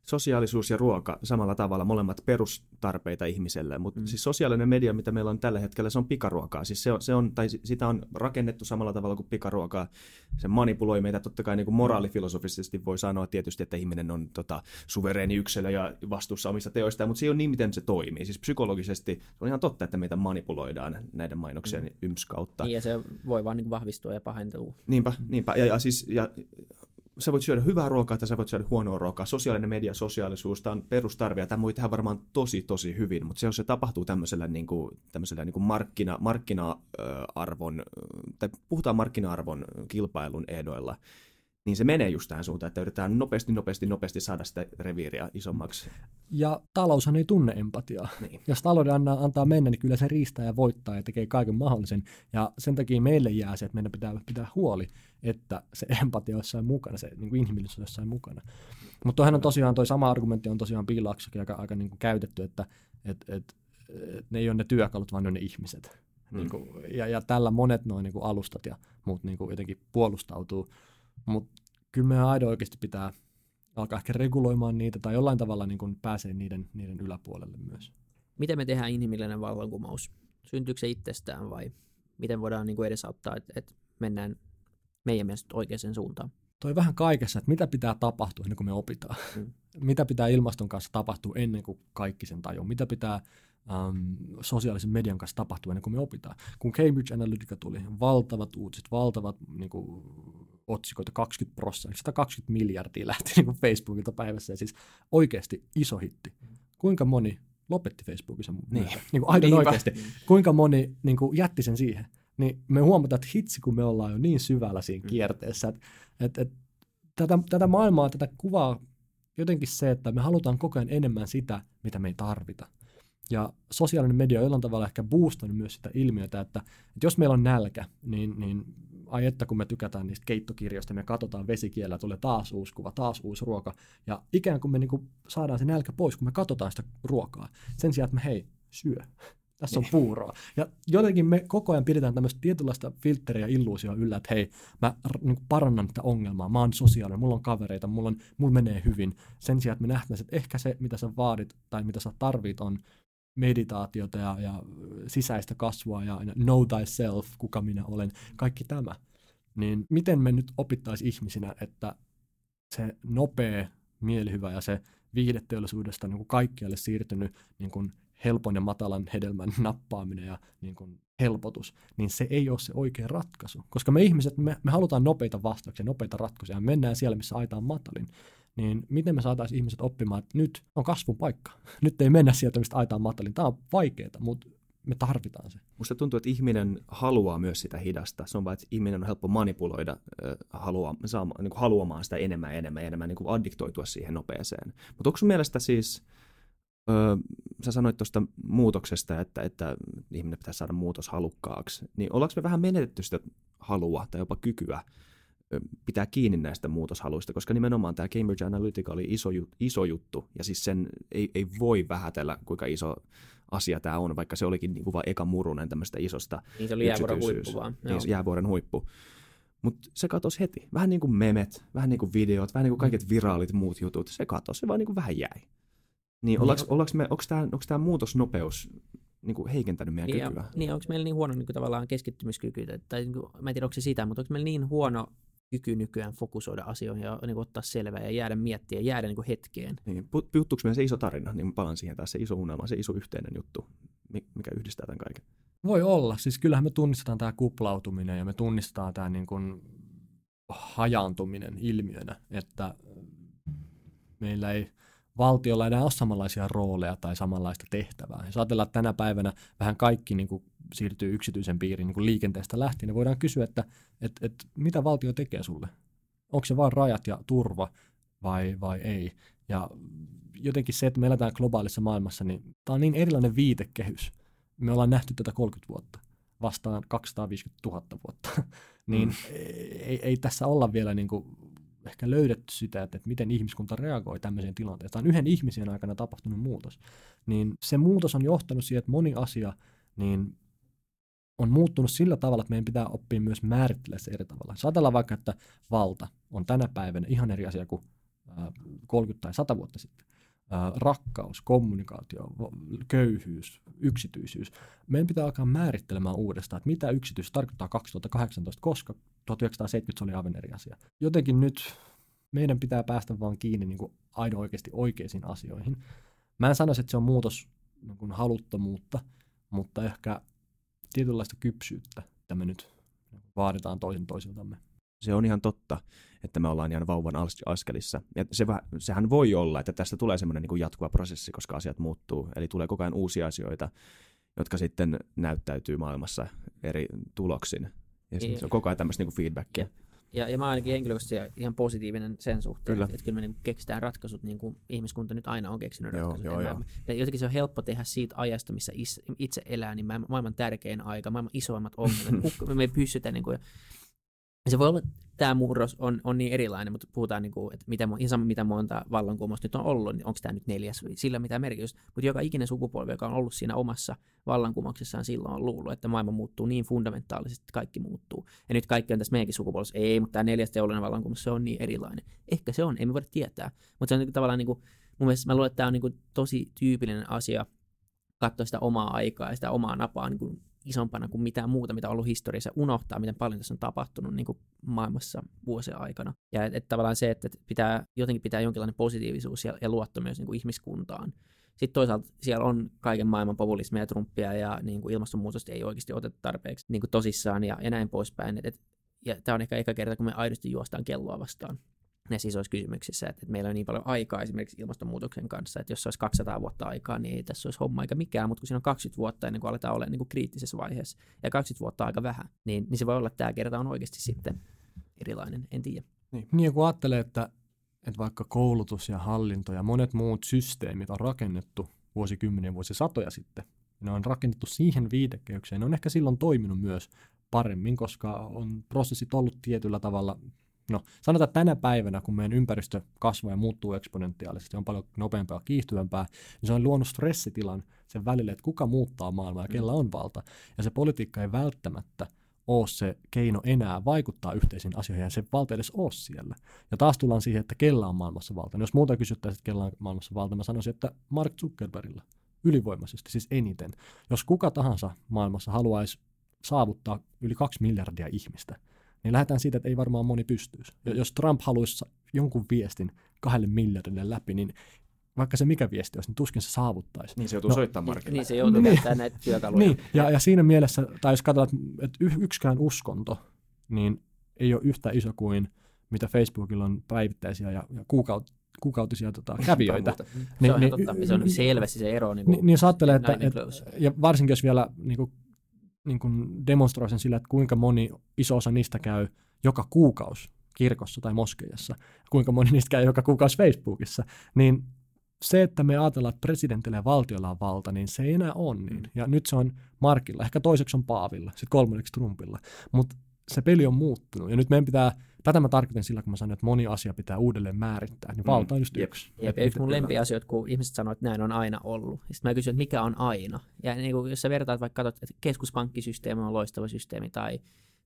sosiaalisuus ja ruoka samalla tavalla, molemmat perustarpeita ihmiselle, mutta mm. siis sosiaalinen media, mitä meillä on tällä hetkellä, se on pikaruokaa. Siis se on, se on, tai sitä on rakennettu samalla tavalla kuin pikaruokaa. Se manipuloi meitä totta kai niin kuin moraalifilosofisesti voi sanoa tietysti, että ihminen on tota, suvereeni yksilö ja vastuussa omista teoistaan, mutta se ei ole niin, miten se toimii. Siis psykologisesti on ihan totta, että meitä manipuloidaan näiden mainoksien mm. yms kautta. Niin ja se voi vaan niin vahvistua ja pahentua. Niinpä, niinpä. Ja, ja, siis, ja sä voit syödä hyvää ruokaa tai sä voit syödä huonoa ruokaa. Sosiaalinen media, sosiaalisuus, tämä on perustarve ja tämä voi tehdä varmaan tosi, tosi hyvin, mutta se, jos se tapahtuu tämmöisellä, niin kuin, tämmöisellä niin kuin markkina, markkina-arvon, tai puhutaan markkina-arvon kilpailun ehdoilla, niin se menee just tähän suuntaan, että yritetään nopeasti, nopeasti, nopeasti saada sitä reviiriä isommaksi. Ja taloushan ei tunne empatiaa. Niin. Jos talouden antaa, antaa mennä, niin kyllä se riistää ja voittaa ja tekee kaiken mahdollisen. Ja sen takia meille jää se, että meidän pitää pitää huoli, että se empatia on jossain mukana, se niin kuin inhimillisyys on jossain mukana. Mutta toihan on tosiaan, toi sama argumentti on tosiaan piilaaksakin aika, aika niin kuin käytetty, että et, et, et ne ei ole ne työkalut, vaan ne on ne ihmiset. Mm. Niin kuin, ja, ja tällä monet noin niin kuin alustat ja muut niin kuin jotenkin puolustautuu. Mutta kyllä meidän aido oikeasti pitää alkaa ehkä reguloimaan niitä tai jollain tavalla niin kuin pääsee niiden, niiden yläpuolelle myös. Miten me tehdään inhimillinen vallankumous? Syntyykö se itsestään vai miten voidaan niin kuin edesauttaa, että, että mennään meidän mielestä oikeaan suuntaan? Toi vähän kaikessa, että mitä pitää tapahtua ennen kuin me opitaan. Mm. mitä pitää ilmaston kanssa tapahtua ennen kuin kaikki sen tajuu. Mitä pitää um, sosiaalisen median kanssa tapahtua ennen kuin me opitaan. Kun Cambridge Analytica tuli, valtavat uutiset, valtavat niin kuin, otsikoita 20 prosenttia, 120 miljardia lähti niin kuin Facebookilta päivässä ja siis oikeasti iso hitti. Kuinka moni lopetti Facebookissa niin. niin kuin aivan oikeasti. Kuinka moni niin kuin, jätti sen siihen? Niin me huomataan, että hitsi kun me ollaan jo niin syvällä siinä mm. kierteessä, että, että, että tätä, tätä maailmaa, tätä kuvaa jotenkin se, että me halutaan koko ajan enemmän sitä, mitä me ei tarvita. Ja sosiaalinen media on jollain tavalla ehkä boostannut myös sitä ilmiötä, että, että jos meillä on nälkä, niin, niin ai että kun me tykätään niistä keittokirjoista, me katsotaan vesikielellä, tulee taas uusi kuva, taas uusi ruoka. Ja ikään kuin me niin kuin saadaan se nälkä pois, kun me katsotaan sitä ruokaa. Sen sijaan, että me hei, syö. Tässä on niin. puuroa. Ja jotenkin me koko ajan pidetään tämmöistä tietynlaista filtteriä ja illuusioa yllä, että hei, mä niin parannan tätä ongelmaa, mä oon sosiaalinen, mulla on kavereita, mulla, on, mulla menee hyvin. Sen sijaan, että me nähtäisiin, että ehkä se, mitä sä vaadit tai mitä sä tarvit, on meditaatiota ja, ja sisäistä kasvua ja know thyself, kuka minä olen, kaikki tämä. Niin miten me nyt opittaisiin ihmisinä, että se nopea mielihyvä ja se viihdeteollisuudesta niin kuin kaikkialle siirtynyt niin kuin helpon ja matalan hedelmän nappaaminen ja niin kuin helpotus, niin se ei ole se oikea ratkaisu. Koska me ihmiset, me, me halutaan nopeita vastauksia, nopeita ratkaisuja, me mennään siellä, missä aita on matalin niin miten me saataisiin ihmiset oppimaan, että nyt on kasvun paikka. Nyt ei mennä sieltä, mistä aitaan matalin. Tämä on vaikeaa, mutta me tarvitaan se. Musta tuntuu, että ihminen haluaa myös sitä hidasta. Se on vain, että ihminen on helppo manipuloida äh, halua, niin kuin haluamaan sitä enemmän ja enemmän ja enemmän niin kuin addiktoitua siihen nopeeseen. Mutta onko sun mielestä siis, öö, sä sanoit tuosta muutoksesta, että, että ihminen pitäisi saada muutos halukkaaksi, niin ollaanko me vähän menetetty sitä halua tai jopa kykyä pitää kiinni näistä muutoshaluista, koska nimenomaan tämä Cambridge Analytica oli iso, iso juttu, ja siis sen ei, ei voi vähätellä, kuinka iso asia tämä on, vaikka se olikin niin kuin vain eka murunen tämmöistä isosta Niin se oli jäävuoren huippu vaan. Niin, jäävuoren huippu. Mutta se katosi heti. Vähän niin kuin memet, vähän niin kuin videot, vähän niin kuin kaiket viraalit muut jutut. Se katosi, se vaan niin kuin vähän jäi. Niin, ollaanko, ollaanko me, onko tämä, onko tämä muutosnopeus niin kuin heikentänyt meidän niin, kykyä? Niin, onko meillä niin huono niin kuin, tavallaan keskittymiskyky, tai niin kuin, mä en tiedä, onko se sitä, mutta onko meillä niin huono kyky nykyään fokusoida asioihin ja niin kuin, ottaa selvää ja jäädä miettiä, jäädä niin kuin, hetkeen. Niin, puuttuuko meidän se iso tarina, niin mä palaan siihen taas, se iso unelma, se iso yhteinen juttu, mikä yhdistää tämän kaiken. Voi olla. Siis kyllähän me tunnistetaan tämä kuplautuminen ja me tunnistetaan tämä niin kuin hajaantuminen ilmiönä, että meillä ei valtiolla enää ole samanlaisia rooleja tai samanlaista tehtävää. Jos ajatellaan, että tänä päivänä vähän kaikki niin kuin siirtyy yksityisen piiriin niin kuin liikenteestä lähtien, niin voidaan kysyä, että et, et, mitä valtio tekee sulle? Onko se vain rajat ja turva vai, vai ei? Ja jotenkin se, että me eletään globaalissa maailmassa, niin tämä on niin erilainen viitekehys. Me ollaan nähty tätä 30 vuotta vastaan 250 000 vuotta. niin mm. ei, ei tässä olla vielä niin kuin ehkä löydetty sitä, että, että miten ihmiskunta reagoi tämmöiseen tilanteeseen. Tämä on yhden ihmisen aikana tapahtunut muutos. Niin se muutos on johtanut siihen, että moni asia niin on muuttunut sillä tavalla, että meidän pitää oppia myös määrittelemään se eri tavalla. Saatellaan vaikka, että valta on tänä päivänä ihan eri asia kuin 30 tai 100 vuotta sitten. Rakkaus, kommunikaatio, köyhyys, yksityisyys. Meidän pitää alkaa määrittelemään uudestaan, että mitä yksityisyys tarkoittaa 2018, koska 1970 se oli aivan eri asia. Jotenkin nyt meidän pitää päästä vaan kiinni niin aina oikeasti oikeisiin asioihin. Mä en sanoisi, että se on muutos niin kuin haluttomuutta, mutta ehkä tietynlaista kypsyyttä, että me nyt vaaditaan toisen toisiltamme. Se on ihan totta, että me ollaan ihan vauvan askelissa. Ja se, sehän voi olla, että tästä tulee semmoinen niin jatkuva prosessi, koska asiat muuttuu. Eli tulee koko ajan uusia asioita, jotka sitten näyttäytyy maailmassa eri tuloksin. Ja niin. se on koko ajan tämmöistä niin feedbackia. Ja, ja mä ainakin henkilökohtaisesti ihan positiivinen sen suhteen, kyllä. että kyllä me niin keksitään ratkaisut, niin kuin ihmiskunta nyt aina on keksinyt joo, ratkaisut. Joo, joo. Ja jotenkin se on helppo tehdä siitä ajasta, missä itse elää, niin maailman tärkein aika, maailman isoimmat ongelmat. me ei pystytä niin kuin, se voi olla, että tämä murros on, on niin erilainen, mutta puhutaan, niin kuin, että mitä, ihan mitä monta vallankumousta nyt on ollut, niin onko tämä nyt neljäs, sillä mitä merkitystä. Mutta joka ikinen sukupolvi, joka on ollut siinä omassa vallankumouksessaan silloin on luullut, että maailma muuttuu niin fundamentaalisesti, että kaikki muuttuu. Ja nyt kaikki on tässä meidänkin sukupolvessa, ei, mutta tämä neljäs teollinen vallankumous, se on niin erilainen. Ehkä se on, ei me voida tietää. Mutta se on niin, tavallaan, niin kuin, mun mielestä mä luulen, että tämä on niin kuin, tosi tyypillinen asia, katsoa sitä omaa aikaa ja sitä omaa napaa niin kuin isompana kuin mitään muuta, mitä on ollut historiassa, unohtaa, miten paljon tässä on tapahtunut niin kuin maailmassa vuosien aikana. Ja että et tavallaan se, että pitää, jotenkin pitää jonkinlainen positiivisuus ja, ja luotto myös niin kuin ihmiskuntaan. Sitten toisaalta siellä on kaiken maailman populismia ja trumpia ja niin kuin ilmastonmuutosta ei oikeasti oteta tarpeeksi niin kuin tosissaan ja, ja näin poispäin. Et, et, ja tämä on ehkä eka kerta, kun me aidosti juostaan kelloa vastaan näissä isoissa kysymyksissä, että, että meillä on niin paljon aikaa esimerkiksi ilmastonmuutoksen kanssa, että jos olisi 200 vuotta aikaa, niin ei tässä olisi homma eikä mikään, mutta kun siinä on 20 vuotta ennen kuin aletaan olla niin kuin kriittisessä vaiheessa, ja 20 vuotta aika vähän, niin, niin se voi olla, että tämä kerta on oikeasti sitten erilainen, en tiedä. Niin, niin kun ajattelee, että, että vaikka koulutus ja hallinto ja monet muut systeemit on rakennettu vuosikymmeniä, vuosisatoja sitten, ne on rakennettu siihen viitekehykseen, ne on ehkä silloin toiminut myös paremmin, koska on prosessit ollut tietyllä tavalla No, sanotaan että tänä päivänä, kun meidän ympäristö kasvaa ja muuttuu eksponentiaalisesti, on paljon nopeampaa ja kiihtyvämpää, niin se on luonut stressitilan sen välille, että kuka muuttaa maailmaa ja mm. kella on valta. Ja se politiikka ei välttämättä ole se keino enää vaikuttaa yhteisiin asioihin, ja se valta edes ole siellä. Ja taas tullaan siihen, että kella on maailmassa valta. No, jos muuta kysyttäisiin, että kella on maailmassa valta, mä sanoisin, että Mark Zuckerbergilla ylivoimaisesti, siis eniten. Jos kuka tahansa maailmassa haluaisi saavuttaa yli kaksi miljardia ihmistä – niin lähdetään siitä, että ei varmaan moni pystyisi. Ja jos Trump haluaisi jonkun viestin kahdelle miljardille läpi, niin vaikka se mikä viesti olisi, niin tuskin se saavuttaisi. Niin se joutuu no, soittamaan markkinoille. Niin se joutuu niin, käyttämään näitä työkaluja. Niin, ja, ja siinä mielessä, tai jos katsotaan, että yksikään uskonto, niin ei ole yhtä iso kuin mitä Facebookilla on päivittäisiä ja, ja kuukaut, kuukautisia tota, kävijöitä. niin, se on niin, totta, se on selvästi se ero. Niin, niin, niin jos ajattelee, että, et, ja varsinkin jos vielä niin kuin niin kuin demonstroi sen sillä, että kuinka moni iso osa niistä käy joka kuukausi kirkossa tai moskeijassa, kuinka moni niistä käy joka kuukausi Facebookissa, niin se, että me ajatellaan, että presidentillä ja valtiolla on valta, niin se ei enää ole niin. Ja nyt se on Markilla, ehkä toiseksi on Paavilla, sitten kolmanneksi Trumpilla. Mutta se peli on muuttunut. Ja nyt meidän pitää, tätä mä tarkoitan sillä, kun mä sanoin, että moni asia pitää uudelleen määrittää, niin valta on just Jep. yksi. Jep, ja yksi mun lempiasioita, kun ihmiset sanoo, että näin on aina ollut. Sitten mä kysyn, että mikä on aina. Ja niin kuin, jos sä vertaat vaikka katsot, että keskuspankkisysteemi on loistava systeemi tai,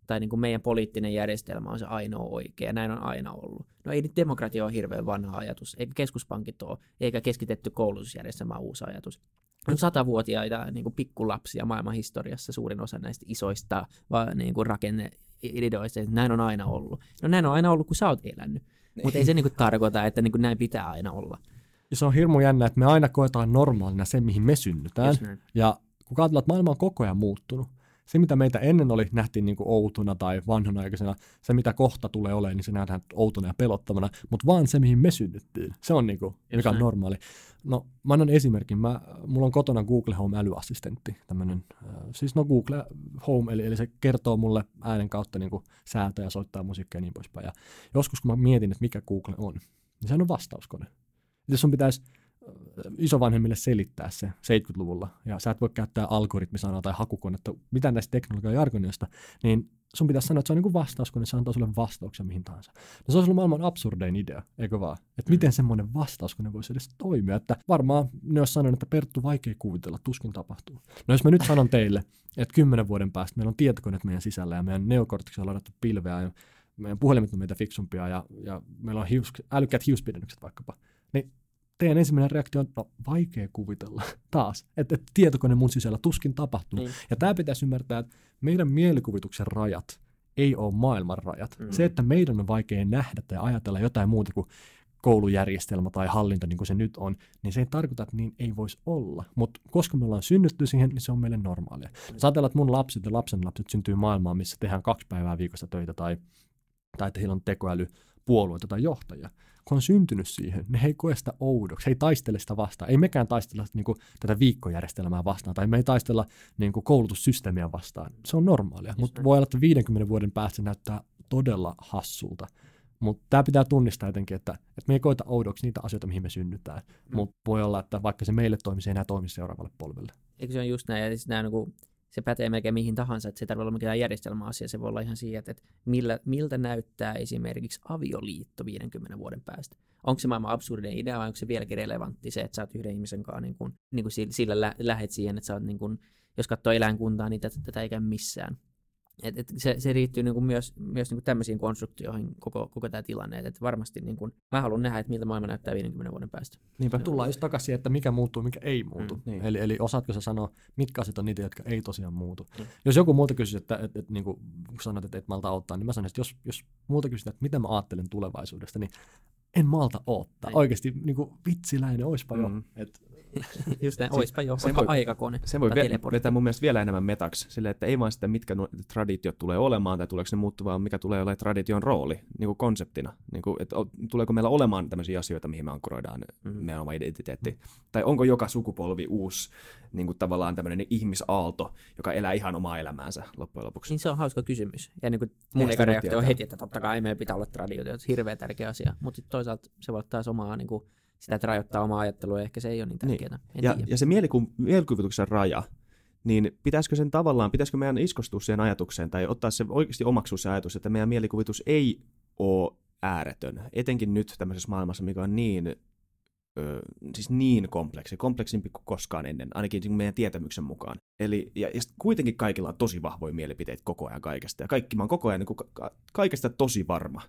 tai niin kuin meidän poliittinen järjestelmä on se ainoa oikea, ja näin on aina ollut. No ei nyt demokratia ole hirveän vanha ajatus, eikä keskuspankit ole, eikä keskitetty koulutusjärjestelmä ole uusi ajatus. On satavuotiaita niin kuin pikkulapsia maailman historiassa suurin osa näistä isoista niin kuin rakenne ideoista, että näin on aina ollut. No näin on aina ollut, kun sä oot elänyt. Mutta ei se niinku tarkoita, että niinku näin pitää aina olla. Ja se on hirmu jännä, että me aina koetaan normaalina sen, mihin me synnytään. Ja kun katsotaan, että maailma on koko ajan muuttunut, se mitä meitä ennen oli, nähtiin niin kuin outona tai vanhanaikaisena, se mitä kohta tulee olemaan, niin se nähdään outona ja pelottavana, mutta vaan se, mihin me synnyttiin, se on niin kuin, mikä on normaali. No, mä annan esimerkin. Mä, mulla on kotona Google Home älyassistentti, tämmönen, äh, siis no Google Home, eli, eli se kertoo mulle äänen kautta niin kuin säätöä ja soittaa musiikkia ja niin poispäin. Ja joskus kun mä mietin, että mikä Google on, niin sehän on vastauskone. Jos sun pitäisi isovanhemmille selittää se 70-luvulla, ja sä et voi käyttää algoritmisanaa tai hakukonetta, mitään näistä teknologian jargonista, niin sun pitäisi sanoa, että se on niin kuin vastauskone, se antaa sulle vastauksen mihin tahansa. No se olisi ollut maailman absurdein idea, eikö vaan? Että miten semmoinen vastauskone voisi edes toimia, että varmaan ne olisi sanonut, että Perttu vaikea kuvitella, tuskin tapahtuu. No jos mä nyt sanon teille, että kymmenen vuoden päästä meillä on tietokoneet meidän sisällä ja meidän neokortiksi on ladattu pilveä ja meidän puhelimet on meitä fiksumpia ja, ja meillä on hius, älykkäät hiuspidennykset vaikkapa, niin teidän ensimmäinen reaktio on, no vaikea kuvitella taas, että, että tietokone mun sisällä tuskin tapahtuu. Niin. Ja tämä pitäisi ymmärtää, että meidän mielikuvituksen rajat ei ole maailman rajat. Mm. Se, että meidän on vaikea nähdä tai ajatella jotain muuta kuin koulujärjestelmä tai hallinto, niin kuin se nyt on, niin se ei tarkoita, että niin ei voisi olla. Mutta koska me ollaan synnytty siihen, niin se on meille normaalia. Jos ajatellaan, että mun lapset ja lapsen lapset syntyy maailmaan, missä tehdään kaksi päivää viikossa töitä tai, tai että heillä on tekoälypuolueita tai johtajia, kun on syntynyt siihen, niin he ei koe sitä oudoksi, he ei taistele sitä vastaan. Ei mekään taistella niin kuin, tätä viikkojärjestelmää vastaan, tai me ei taistella niin kuin, koulutussysteemiä vastaan. Se on normaalia, mutta näin. voi olla, että 50 vuoden päästä se näyttää todella hassulta. Mutta tämä pitää tunnistaa jotenkin, että, että me ei koeta oudoksi niitä asioita, mihin me synnytään. Mm. Mutta voi olla, että vaikka se meille toimii, se ei enää toimi seuraavalle polvelle. Eikö se on just näin? Ja siis nämä, niin kuin, se pätee melkein mihin tahansa, että se ei tarvitse olla mikään järjestelmäasia. Se voi olla ihan siihen, että, millä, miltä näyttää esimerkiksi avioliitto 50 vuoden päästä. Onko se maailman absurdin idea vai onko se vieläkin relevantti se, että sä oot yhden ihmisen kanssa niin kuin, niin kuin sillä lä- lähet siihen, että sä oot niin kuin, jos katsoo eläinkuntaa, niin tätä, tätä ei käy missään. Et, et se, se liittyy niin kuin myös, myös niin kuin tämmöisiin konstruktioihin koko, koko tämä tilanne. Et, et varmasti niin kuin, mä haluan nähdä, että miltä maailma näyttää 50 vuoden päästä. Niinpä tullaan just takaisin, että mikä muuttuu, mikä ei muutu. Mm, Mm, niin. eli, eli osaatko sä sanoa, mitkä asiat on niitä, jotka ei tosiaan muutu. Mm. Mm. Jos joku multa kysyisi, että, että, että niin kuin sanot, että et malta ottaa, niin mä sanon, että jos, jos multa kysytään, että mitä mä ajattelen tulevaisuudesta, niin en malta ottaa. Ei. Oikeasti niin kuin, vitsiläinen, oispa jo. Mm. Et, Just näin, Se- oispa jo, se vaikka voi- aikakone. Se voi ve- vetää mun mielestä vielä enemmän metaksi, sille että ei vaan sitä, mitkä nuo traditiot tulee olemaan tai tuleeko ne muuttumaan, vaan mikä tulee olemaan tradition rooli niin kuin konseptina. Niin kuin, että tuleeko meillä olemaan tämmöisiä asioita, mihin me ankkuroidaan Mhm. mm. meidän oma identiteetti. Mm. Tai onko joka sukupolvi uusi niin kuin tavallaan tämmöinen ihmisaalto, joka elää ihan omaa elämäänsä loppujen lopuksi. Niin se on hauska kysymys. Ja niin kuin mun eka reaktio on heti, että totta kai meillä pitää olla traditioita, että hirveän tärkeä asia. Mutta toisaalta se voi olla taas omaa, niin kuin, sitä, että rajoittaa omaa ajattelua, ja ehkä se ei ole niin Niin. tärkeää. En Ja, tiedä. ja se mieliku- mielikuvituksen raja, niin pitäisikö sen tavallaan, pitäisikö meidän iskostua siihen ajatukseen tai ottaa se oikeasti omaksua se ajatus, että meidän mielikuvitus ei ole ääretön, etenkin nyt tämmöisessä maailmassa, mikä on niin, ö, siis niin kompleksi, kompleksimpi kuin koskaan ennen, ainakin niin meidän tietämyksen mukaan. Eli, ja, ja kuitenkin kaikilla on tosi vahvoja mielipiteitä koko ajan kaikesta, ja kaikki, mä oon koko ajan niin kuin, ka- kaikesta tosi varma.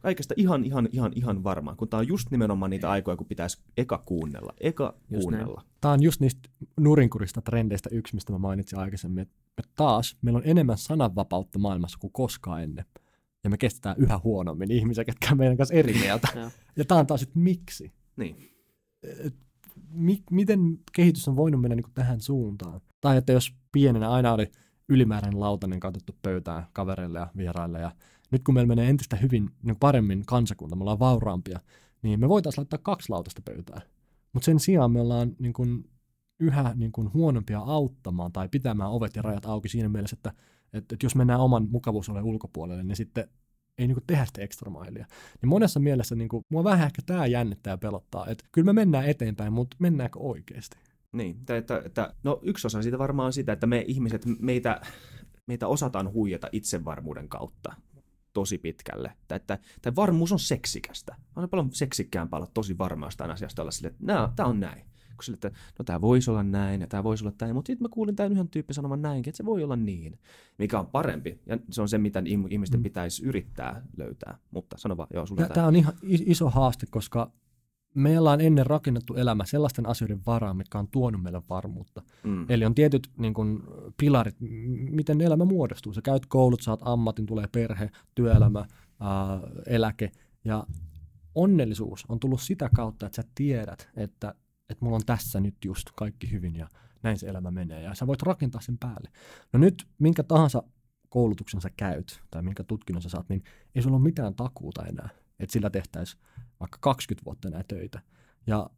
Kaikesta ihan, ihan, ihan, ihan varma, kun tää on just nimenomaan niitä aikoja, kun pitäisi eka kuunnella, eka Just näin. kuunnella. Tämä on just niistä nurinkurista trendeistä yksi, mistä mä mainitsin aikaisemmin, että taas meillä on enemmän sananvapautta maailmassa kuin koskaan ennen. Ja me kestetään yhä huonommin ihmisiä, ketkä on meidän kanssa eri mieltä. Joo. ja tämä on taas, että miksi? Niin. Et mi- miten kehitys on voinut mennä niin kuin tähän suuntaan? Tai että jos pienenä aina oli ylimääräinen lautanen katettu pöytään kavereille ja vieraille, ja nyt kun meillä menee entistä hyvin niin paremmin kansakunta, me ollaan vauraampia, niin me voitaisiin laittaa kaksi lautasta pöytään. Mutta sen sijaan me ollaan niin kuin, yhä niin kuin, huonompia auttamaan tai pitämään ovet ja rajat auki siinä mielessä, että, että, että jos mennään oman mukavuusalueen ulkopuolelle, niin sitten ei niin kuin, tehdä sitä ekstra mailia. Niin monessa mielessä niin kuin, mua vähän ehkä tämä jännittää ja pelottaa, että kyllä me mennään eteenpäin, mutta mennäänkö oikeasti? Niin, tai että, että, no yksi osa siitä varmaan on sitä, että me ihmiset, meitä, meitä osataan huijata itsevarmuuden kautta tosi pitkälle. Tai että tai varmuus on seksikästä. On paljon seksikkäämpää olla tosi varma jostain asiasta olla sille, että tämä on näin. Kun sille, että no tämä voisi olla näin ja tämä voisi olla näin, mutta sitten mä kuulin tämän yhden tyyppi sanomaan näinkin, että se voi olla niin, mikä on parempi. Ja se on se, mitä ihmisten mm. pitäisi yrittää löytää. Mutta sano vaan, joo, sulla Tämä on ihan iso haaste, koska meillä on ennen rakennettu elämä sellaisten asioiden varaan, mitkä on tuonut meille varmuutta. Mm. Eli on tietyt niin kun, pilarit, miten elämä muodostuu. Sä käyt koulut, saat ammatin, tulee perhe, työelämä, ää, eläke. Ja onnellisuus on tullut sitä kautta, että sä tiedät, että, että mulla on tässä nyt just kaikki hyvin ja näin se elämä menee. Ja sä voit rakentaa sen päälle. No nyt minkä tahansa koulutuksen sä käyt tai minkä tutkinnon sä saat, niin ei sulla ole mitään takuuta enää, että sillä tehtäisiin vaikka 20 vuotta enää töitä. Ja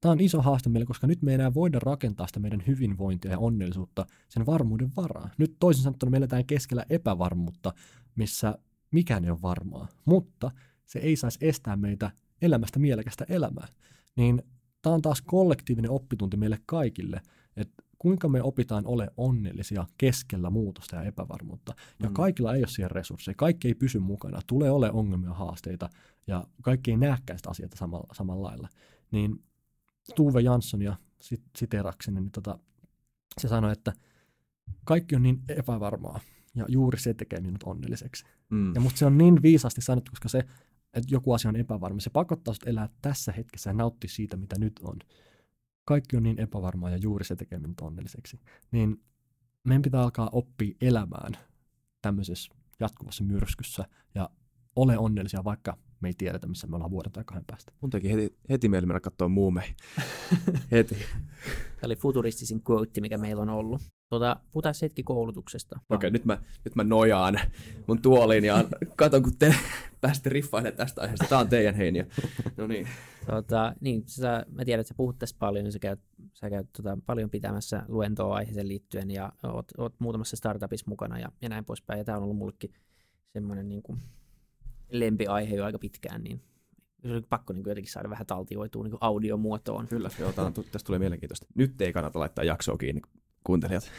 tämä on iso haaste meille, koska nyt me ei enää voida rakentaa sitä meidän hyvinvointia ja onnellisuutta sen varmuuden varaan. Nyt toisin sanottuna me eletään keskellä epävarmuutta, missä mikään ei ole varmaa, mutta se ei saisi estää meitä elämästä mielekästä elämää. Niin tämä on taas kollektiivinen oppitunti meille kaikille, että kuinka me opitaan ole onnellisia keskellä muutosta ja epävarmuutta. Ja mm. kaikilla ei ole siihen resursseja, kaikki ei pysy mukana, tulee ole ongelmia ja haasteita, ja kaikki ei näekään sitä asiaa samalla, samalla lailla. Niin Tuve Jansson ja sit, siterakseni, niin tota, se sanoi, että kaikki on niin epävarmaa, ja juuri se tekee minut onnelliseksi. Mm. Ja musta se on niin viisaasti sanottu, koska se, että joku asia on epävarma, se pakottaa sinut elää tässä hetkessä ja nauttia siitä, mitä nyt on kaikki on niin epävarmaa ja juuri se tekee minut onnelliseksi, niin meidän pitää alkaa oppia elämään tämmöisessä jatkuvassa myrskyssä ja ole onnellisia, vaikka me ei tiedetä, missä me ollaan vuoden tai kahden päästä. Mun teki heti, heti mieli mennä katsoa muume. heti. Tämä oli futuristisin quote, mikä meillä on ollut. Tuota, puhutaan hetki koulutuksesta. Okei, okay, nyt, mä, nyt mä nojaan mun tuoliin ja katon, kun te pääsitte riffailemaan tästä aiheesta. Tämä on teidän heiniä. No niin. Tota, niin, sä, mä tiedän, että sä puhut tästä paljon, niin sä käyt, sä käyt tota, paljon pitämässä luentoa aiheeseen liittyen ja oot, oot muutamassa startupissa mukana ja, ja näin poispäin. Ja tämä on ollut mullekin semmoinen niin kuin lempiaihe jo aika pitkään, niin se oli pakko niin jotenkin saada vähän taltioitua niin audiomuotoon. Kyllä, joo, tästä tulee mielenkiintoista. Nyt ei kannata laittaa jaksoa kiinni, kuuntelijat.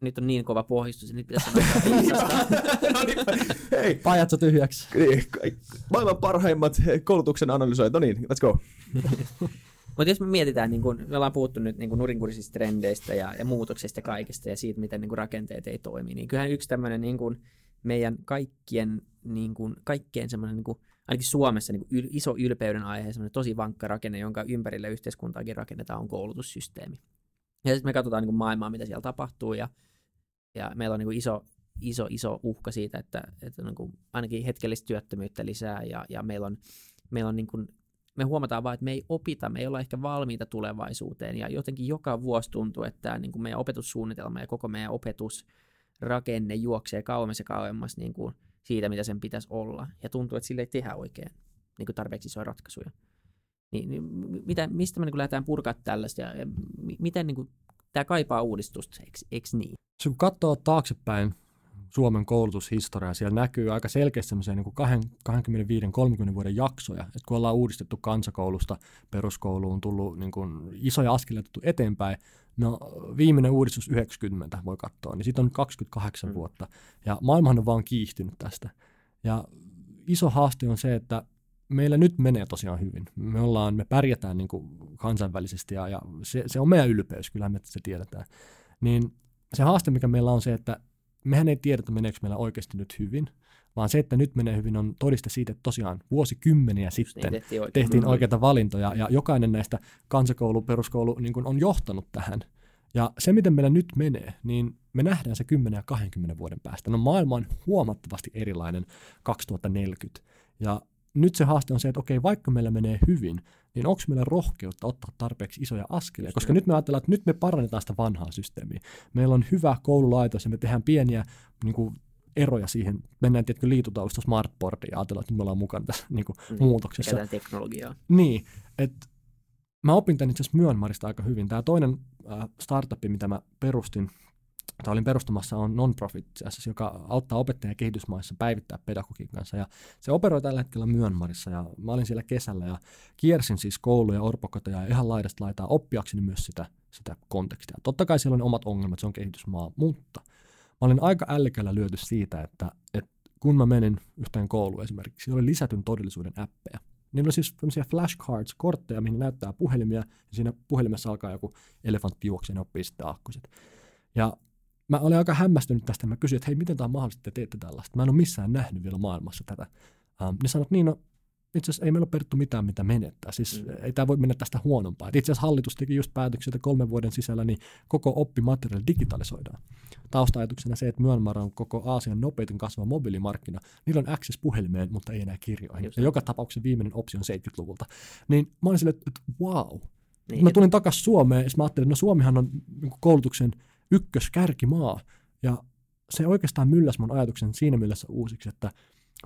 Nyt on niin kova pohjistus, että nyt pitäisi sanoa no niin, Hei. Pajatso tyhjäksi. Niin, maailman parhaimmat koulutuksen analysoijat. No niin, let's go. Mutta jos me mietitään, niin kun, me ollaan puhuttu nyt niin nurinkurisista trendeistä ja, ja muutoksista ja kaikesta ja siitä, miten niin kun rakenteet ei toimi, niin kyllähän yksi tämmöinen niin kun meidän kaikkien, niin kun, kaikkien semmoinen, niin kun, ainakin Suomessa niin yl, iso ylpeyden aihe, semmoinen tosi vankka rakenne, jonka ympärille yhteiskuntaakin rakennetaan, on koulutussysteemi. Ja sitten me katsotaan niin kuin maailmaa, mitä siellä tapahtuu, ja, ja meillä on niin kuin iso, iso, iso uhka siitä, että, että niin kuin ainakin hetkellistä työttömyyttä lisää, ja, ja meillä on, meillä on niin kuin, me huomataan vaan, että me ei opita, me ei olla ehkä valmiita tulevaisuuteen, ja jotenkin joka vuosi tuntuu, että niin kuin meidän opetussuunnitelma ja koko meidän opetusrakenne juoksee kauemmas ja kauemmas niin kuin siitä, mitä sen pitäisi olla, ja tuntuu, että sille ei tehdä oikein niin kuin tarpeeksi isoja ratkaisuja. Niin, niin mitä, mistä me niin lähdetään purkaa tällaista ja, ja miten niin kuin, tämä kaipaa uudistusta, eikö, eikö niin? Se kun katsoo taaksepäin Suomen koulutushistoriaa, siellä näkyy aika selkeästi niin 25-30 vuoden jaksoja, että kun ollaan uudistettu kansakoulusta peruskouluun, tullut niin kuin isoja askeleita eteenpäin, no viimeinen uudistus 90 voi katsoa, niin siitä on 28 mm. vuotta, ja maailmahan on vaan kiihtynyt tästä. Ja iso haaste on se, että meillä nyt menee tosiaan hyvin. Me, ollaan, me pärjätään niin kuin kansainvälisesti ja, ja se, se on meidän ylpeys, kyllä me se tiedetään. Niin se haaste, mikä meillä on se, että mehän ei tiedetä, meneekö meillä oikeasti nyt hyvin, vaan se, että nyt menee hyvin, on todiste siitä, että tosiaan vuosikymmeniä niin, sitten niin, tehtiin, oikein. tehtiin oikeita valintoja, ja jokainen näistä kansakoulu, peruskoulu niin kuin on johtanut tähän. Ja se, miten meillä nyt menee, niin me nähdään se 10 ja 20 vuoden päästä. No maailma on huomattavasti erilainen 2040. Ja nyt se haaste on se, että okei, vaikka meillä menee hyvin, niin onko meillä rohkeutta ottaa tarpeeksi isoja askelia? Koska nyt me ajatellaan, että nyt me parannetaan sitä vanhaa systeemiä. Meillä on hyvä koululaitos ja me tehdään pieniä niin kuin, eroja siihen. Mennään tietenkin liitutausta smartboardiin ja ajatellaan, että nyt me ollaan mukana tässä niin kuin, mm, muutoksessa. Käytetään teknologiaa. Niin, että mä opin tämän itse asiassa Myönmarista aika hyvin. Tämä toinen äh, startup, mitä mä perustin, tai olin perustamassa, on non-profit, joka auttaa opettajia kehitysmaissa päivittää pedagogiikansa. Ja se operoi tällä hetkellä Myönmarissa ja mä olin siellä kesällä ja kiersin siis kouluja, orpokoteja ja ihan laidasta laitaa oppiakseni myös sitä, sitä kontekstia. Totta kai siellä on omat ongelmat, se on kehitysmaa, mutta Mä olin aika ällikällä lyöty siitä, että, että kun mä menin yhteen kouluun esimerkiksi, oli lisätyn todellisuuden appeja. Niillä on siis tämmöisiä flashcards, kortteja, mihin näyttää puhelimia, ja siinä puhelimessa alkaa joku elefantti juoksee ja oppii sitten akkuset. Ja mä olin aika hämmästynyt tästä, mä kysyin, että hei, miten tämä on mahdollista, että te teette tällaista? Mä en ole missään nähnyt vielä maailmassa tätä. Um, ne sanoivat, niin no, itse asiassa ei meillä ole peritty mitään, mitä menettää. Siis mm. ei tämä voi mennä tästä huonompaa. Et itse asiassa hallitus teki just päätöksiä, että kolmen vuoden sisällä niin koko oppimateriaali digitalisoidaan. Taustaajatuksena se, että Myanmar on koko Aasian nopeiten kasvava mobiilimarkkina. Niillä on access puhelimeen, mutta ei enää kirjoihin. Just. Ja joka tapauksessa viimeinen opsio on 70-luvulta. Niin mä olin silleen, että wow. Niin. Mä tulin takaisin Suomeen ja mä ajattelin, että no Suomihan on niin koulutuksen ykköskärkimaa. Ja se oikeastaan mylläsi mun ajatuksen siinä mielessä uusiksi, että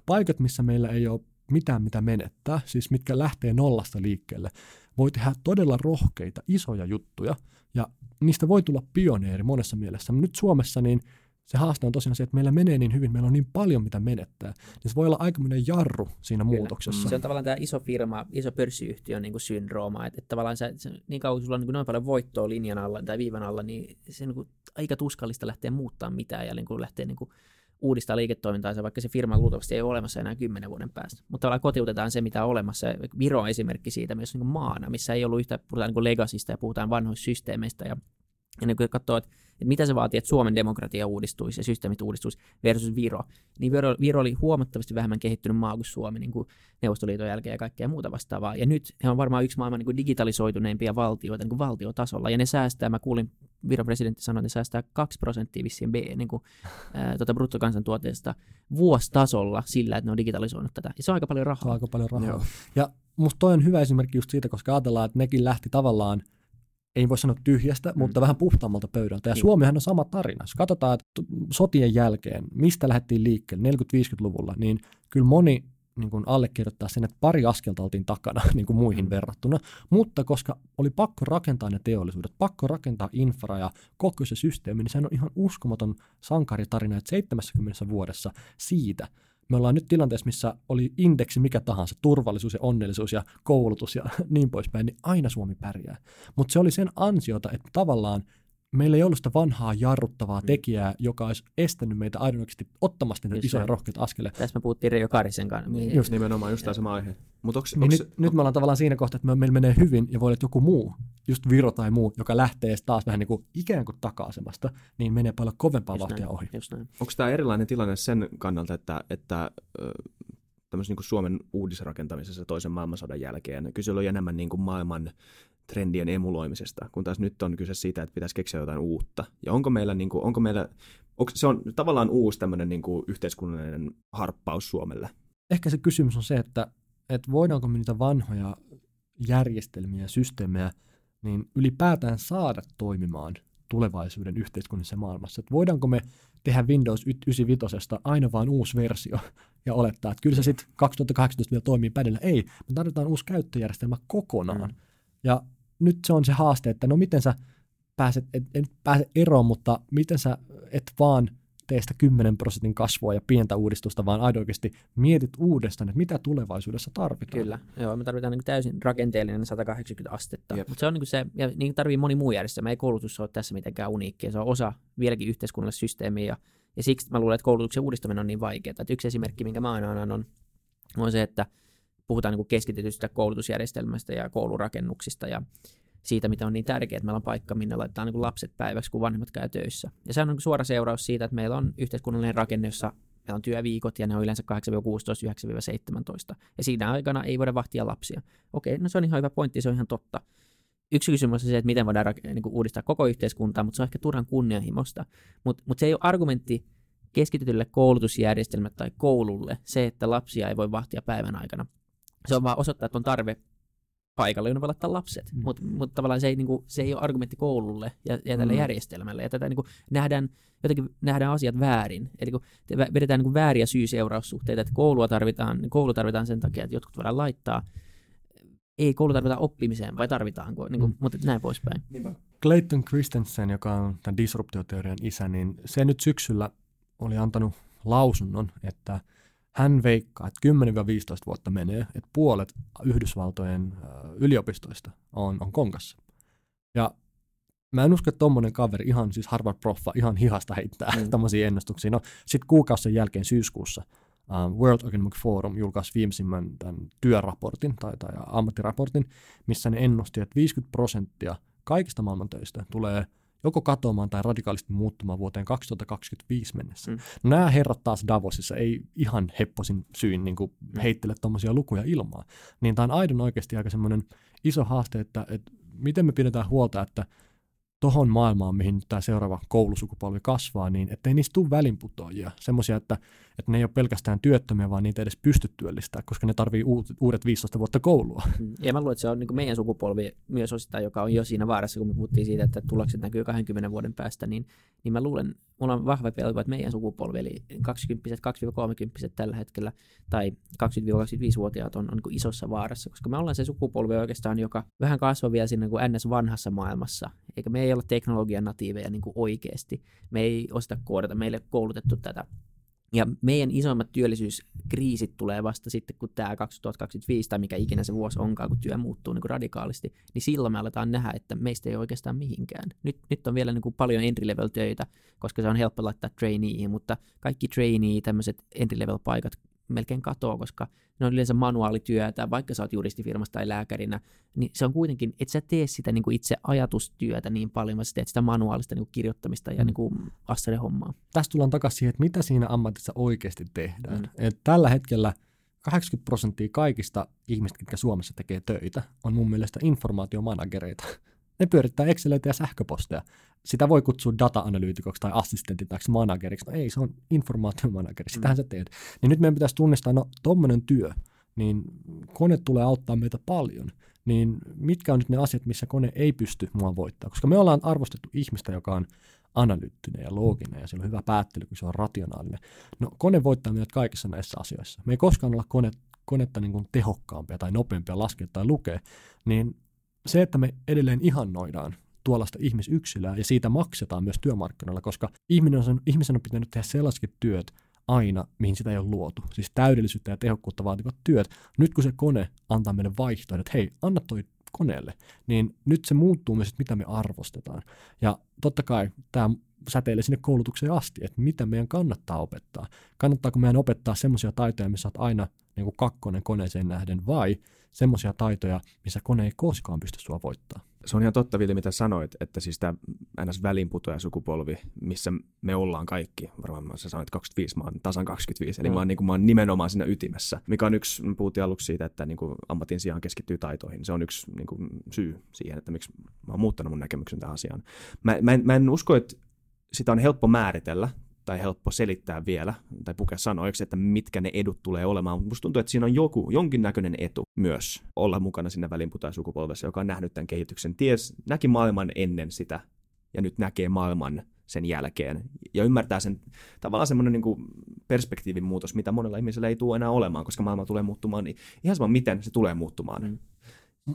paikat, missä meillä ei ole mitään, mitä menettää, siis mitkä lähtee nollasta liikkeelle, voi tehdä todella rohkeita, isoja juttuja, ja niistä voi tulla pioneeri monessa mielessä. Nyt Suomessa niin se haaste on tosiaan se, että meillä menee niin hyvin, meillä on niin paljon mitä menettää, niin se voi olla aikamoinen jarru siinä Kyllä. muutoksessa. Se on tavallaan tämä iso firma, iso pörssiyhtiön niin kuin syndrooma, että, että tavallaan se, se, niin kauan kun sulla on niin noin paljon voittoa linjan alla tai viivan alla, niin se niin kuin aika tuskallista lähteä muuttaa mitään ja niin kuin lähteä niin kuin uudistaa liiketoimintaansa, vaikka se firma luultavasti ei ole olemassa enää kymmenen vuoden päästä. Mutta tavallaan kotiutetaan se, mitä on olemassa. Viro on esimerkki siitä myös niin kuin maana, missä ei ollut yhtä, puhutaan niin legasista ja puhutaan vanhoista systeemeistä ja ja niin kun katsoo, että, että mitä se vaatii, että Suomen demokratia uudistuisi ja systeemit uudistuisi versus Viro, niin Viro, Viro oli huomattavasti vähemmän kehittynyt maa kuin Suomi niin kuin Neuvostoliiton jälkeen ja kaikkea muuta vastaavaa. Ja nyt he on varmaan yksi maailman niin kuin digitalisoituneimpia valtioita niin kuin valtiotasolla. Ja ne säästää, mä kuulin Viron presidentti sanoi, että ne säästää 2 prosenttia vissiin B, niin kuin, ää, tuota bruttokansantuotteesta vuositasolla sillä, että ne on digitalisoinut tätä. Ja se on aika paljon rahaa. Aika paljon rahaa. Joo. Ja musta toi on hyvä esimerkki just siitä, koska ajatellaan, että nekin lähti tavallaan – ei voi sanoa tyhjästä, mm. mutta vähän puhtaammalta pöydältä. Ja niin. Suomihan on sama tarina. Jos katsotaan, että sotien jälkeen, mistä lähdettiin liikkeelle 40-50-luvulla, niin kyllä moni niin kuin allekirjoittaa sen, että pari askelta oltiin takana niin kuin muihin mm. verrattuna, mutta koska oli pakko rakentaa ne teollisuudet, pakko rakentaa infra ja koko se systeemi, niin se on ihan uskomaton sankaritarina, että 70 vuodessa siitä me ollaan nyt tilanteessa, missä oli indeksi mikä tahansa, turvallisuus ja onnellisuus ja koulutus ja niin poispäin, niin aina Suomi pärjää. Mutta se oli sen ansiota, että tavallaan meillä ei ollut sitä vanhaa jarruttavaa mm. tekijää, joka olisi estänyt meitä aidosti ottamasta niitä isoja rohkeita askeleita. Tässä me puhuttiin Reijo Karisen kanssa. Niin, just nimenomaan, just tämä sama aihe. Mut onks, niin onks, nyt, on... nyt me ollaan tavallaan siinä kohtaa, että meillä menee hyvin ja voi olla joku muu, just Viro tai muu, joka lähtee taas vähän niin kuin ikään kuin taka-asemasta, niin menee paljon kovempaa just vauhtia näin, ohi. Onko tämä erilainen tilanne sen kannalta, että, että tämmöisen niin Suomen uudisrakentamisessa toisen maailmansodan jälkeen kysely on enemmän niin kuin maailman trendien emuloimisesta, kun taas nyt on kyse siitä, että pitäisi keksiä jotain uutta. Ja onko meillä, niin kuin, onko meillä onko, se on tavallaan uusi tämmöinen niin kuin yhteiskunnallinen harppaus Suomelle? Ehkä se kysymys on se, että, että voidaanko me niitä vanhoja järjestelmiä ja systeemejä niin ylipäätään saada toimimaan tulevaisuuden yhteiskunnassa maailmassa. Että voidaanko me tehdä Windows 95 aina vain uusi versio ja olettaa, että kyllä se sitten 2018 vielä toimii pädellä. Ei, me tarvitaan uusi käyttöjärjestelmä kokonaan. Mm. Ja nyt se on se haaste, että no miten sä pääset, et, et pääse eroon, mutta miten sä et vaan tee sitä 10 prosentin kasvua ja pientä uudistusta, vaan aidoikesti mietit uudestaan, että mitä tulevaisuudessa tarvitaan. Kyllä, joo, me tarvitaan niin täysin rakenteellinen 180 astetta, mutta se on niin se, ja niin tarvii moni muu järjestelmä, ei koulutus ole tässä mitenkään uniikki, se on osa vieläkin yhteiskunnallista systeemiä, ja, ja siksi mä luulen, että koulutuksen uudistaminen on niin vaikeaa. Että yksi esimerkki, minkä mä aina annan, on, on se, että puhutaan niin keskitetystä koulutusjärjestelmästä ja koulurakennuksista ja siitä, mitä on niin tärkeää, että meillä on paikka, minne laittaa niin lapset päiväksi, kun vanhemmat käy töissä. Ja se on niin suora seuraus siitä, että meillä on yhteiskunnallinen rakenne, jossa meillä on työviikot ja ne on yleensä 8-16, 9-17. Ja siinä aikana ei voida vahtia lapsia. Okei, no se on ihan hyvä pointti, se on ihan totta. Yksi kysymys on se, että miten voidaan niin kuin uudistaa koko yhteiskuntaa, mutta se on ehkä turhan kunnianhimosta. Mutta mut se ei ole argumentti keskitetylle koulutusjärjestelmälle tai koululle se, että lapsia ei voi vahtia päivän aikana. Se on vaan osoittaa, että on tarve paikalle, jonne voi laittaa lapset. Mm. Mutta mut tavallaan se ei, niinku, se ei ole argumentti koululle ja, ja tälle mm. järjestelmälle. Ja tätä niinku, nähdään, jotenkin nähdään asiat väärin. Eli kun vedetään niinku vääriä syy-seuraussuhteita, että koulua tarvitaan, niin koulu tarvitaan sen takia, että jotkut voidaan laittaa. Ei koulu tarvitaan oppimiseen, vai tarvitaanko? Niinku, mm. Mutta näin poispäin. Clayton Christensen, joka on tämän disruptioteorian isä, niin se nyt syksyllä oli antanut lausunnon, että – hän veikkaa, että 10-15 vuotta menee, että puolet Yhdysvaltojen yliopistoista on, on konkassa. Ja Mä en usko, että tommonen kaveri, ihan siis Harvard-proffa, ihan hihasta heittää mm. tämmöisiä ennustuksia. No sitten kuukausien jälkeen syyskuussa uh, World Economic Forum julkaisi viimeisimmän tämän työraportin tai, tai ammattiraportin, missä ne ennusti, että 50 prosenttia kaikista maailman töistä tulee joko katoamaan tai radikaalisti muuttumaan vuoteen 2025 mennessä. Mm. No, nämä herrat taas Davosissa ei ihan hepposin syyn niin kuin mm. heittele tuommoisia lukuja ilmaa. Niin tämä on aidon oikeasti aika semmoinen iso haaste, että, että miten me pidetään huolta, että tohon maailmaan, mihin tämä seuraava koulusukupolvi kasvaa, niin ettei niistä tule välinputoajia. Semmoisia, että, että ne ei ole pelkästään työttömiä, vaan niitä edes pysty työllistämään, koska ne tarvii uudet 15 vuotta koulua. Mm. Ja mä luulen, että se on niin meidän sukupolvi myös osittain, joka on jo siinä vaarassa, kun me puhuttiin siitä, että tulokset näkyy 20 vuoden päästä, niin, niin mä luulen, mulla on vahva pelko, että meidän sukupolvi, eli 20 2-30 tällä hetkellä, tai 20-25-vuotiaat on, on niin isossa vaarassa, koska me ollaan se sukupolvi oikeastaan, joka vähän kasvaa vielä siinä niin NS vanhassa maailmassa, eikä me ei olla teknologian natiiveja niin oikeasti. Me ei osata koodata, meille koulutettu tätä ja meidän isoimmat työllisyyskriisit tulee vasta sitten, kun tämä 2025 tai mikä ikinä se vuosi onkaan, kun työ muuttuu niin kuin radikaalisti, niin silloin me aletaan nähdä, että meistä ei oikeastaan mihinkään. Nyt, nyt on vielä niin kuin paljon entry-level töitä, koska se on helppo laittaa trainee, mutta kaikki trainee, tämmöiset entry-level paikat melkein katoaa, koska ne on yleensä manuaalityötä, vaikka sä oot juristifirmassa tai lääkärinä, niin se on kuitenkin, että sä tee sitä niin kuin itse ajatustyötä niin paljon, vaan sä teet sitä manuaalista niin kuin kirjoittamista ja mm. niin kuin hommaa. Tästä tullaan takaisin siihen, että mitä siinä ammatissa oikeasti tehdään. Mm. Et tällä hetkellä 80 prosenttia kaikista ihmistä, jotka Suomessa tekee töitä, on mun mielestä informaatiomanagereita. Ne pyörittää Exceleitä ja sähköposteja. Sitä voi kutsua data-analyytikoksi tai assistentiksi tai manageriksi. No ei, se on informaatiomanageri, sitähän mm. sä teet. Niin nyt meidän pitäisi tunnistaa, no tommonen työ, niin kone tulee auttaa meitä paljon. Niin mitkä on nyt ne asiat, missä kone ei pysty mua voittaa? Koska me ollaan arvostettu ihmistä, joka on analyyttinen ja looginen ja sillä on hyvä päättely, kun se on rationaalinen. No kone voittaa meidät kaikissa näissä asioissa. Me ei koskaan olla kone, konetta niin kuin tehokkaampia tai nopeampia laskea tai lukea, niin se, että me edelleen ihannoidaan tuollaista ihmisyksilöä ja siitä maksetaan myös työmarkkinoilla, koska ihminen on, ihmisen on pitänyt tehdä sellaiset työt aina, mihin sitä ei ole luotu. Siis täydellisyyttä ja tehokkuutta vaativat työt. Nyt kun se kone antaa meille vaihtoehdon, että hei, anna toi koneelle, niin nyt se muuttuu myös, että mitä me arvostetaan. Ja totta kai tämä säteilee sinne koulutukseen asti, että mitä meidän kannattaa opettaa. Kannattaako meidän opettaa semmoisia taitoja, missä olet aina niin kuin kakkonen koneeseen nähden, vai semmoisia taitoja, missä kone ei koskaan pysty sua voittaa. Se on ihan totta, Ville, mitä sanoit, että siis tämä ns. välinputoja sukupolvi, missä me ollaan kaikki, varmaan sä sanoit 25, mä oon tasan 25, eli mm. mä, oon, niin kuin, mä oon nimenomaan siinä ytimessä, mikä on yksi, me puhuttiin aluksi siitä, että niin kuin ammatin sijaan keskittyy taitoihin. Se on yksi niin kuin, syy siihen, että miksi mä oon muuttanut mun näkemyksen tähän asiaan. Mä, mä, en, mä en usko, että sitä on helppo määritellä, tai helppo selittää vielä, tai pukea sanoiksi, että mitkä ne edut tulee olemaan. Musta tuntuu, että siinä on joku, jonkinnäköinen etu myös olla mukana siinä välinputajasukupolvessa, joka on nähnyt tämän kehityksen. Ties, näki maailman ennen sitä, ja nyt näkee maailman sen jälkeen. Ja ymmärtää sen tavallaan semmoinen niin perspektiivin muutos, mitä monella ihmisellä ei tule enää olemaan, koska maailma tulee muuttumaan, niin ihan sama miten se tulee muuttumaan. Mm.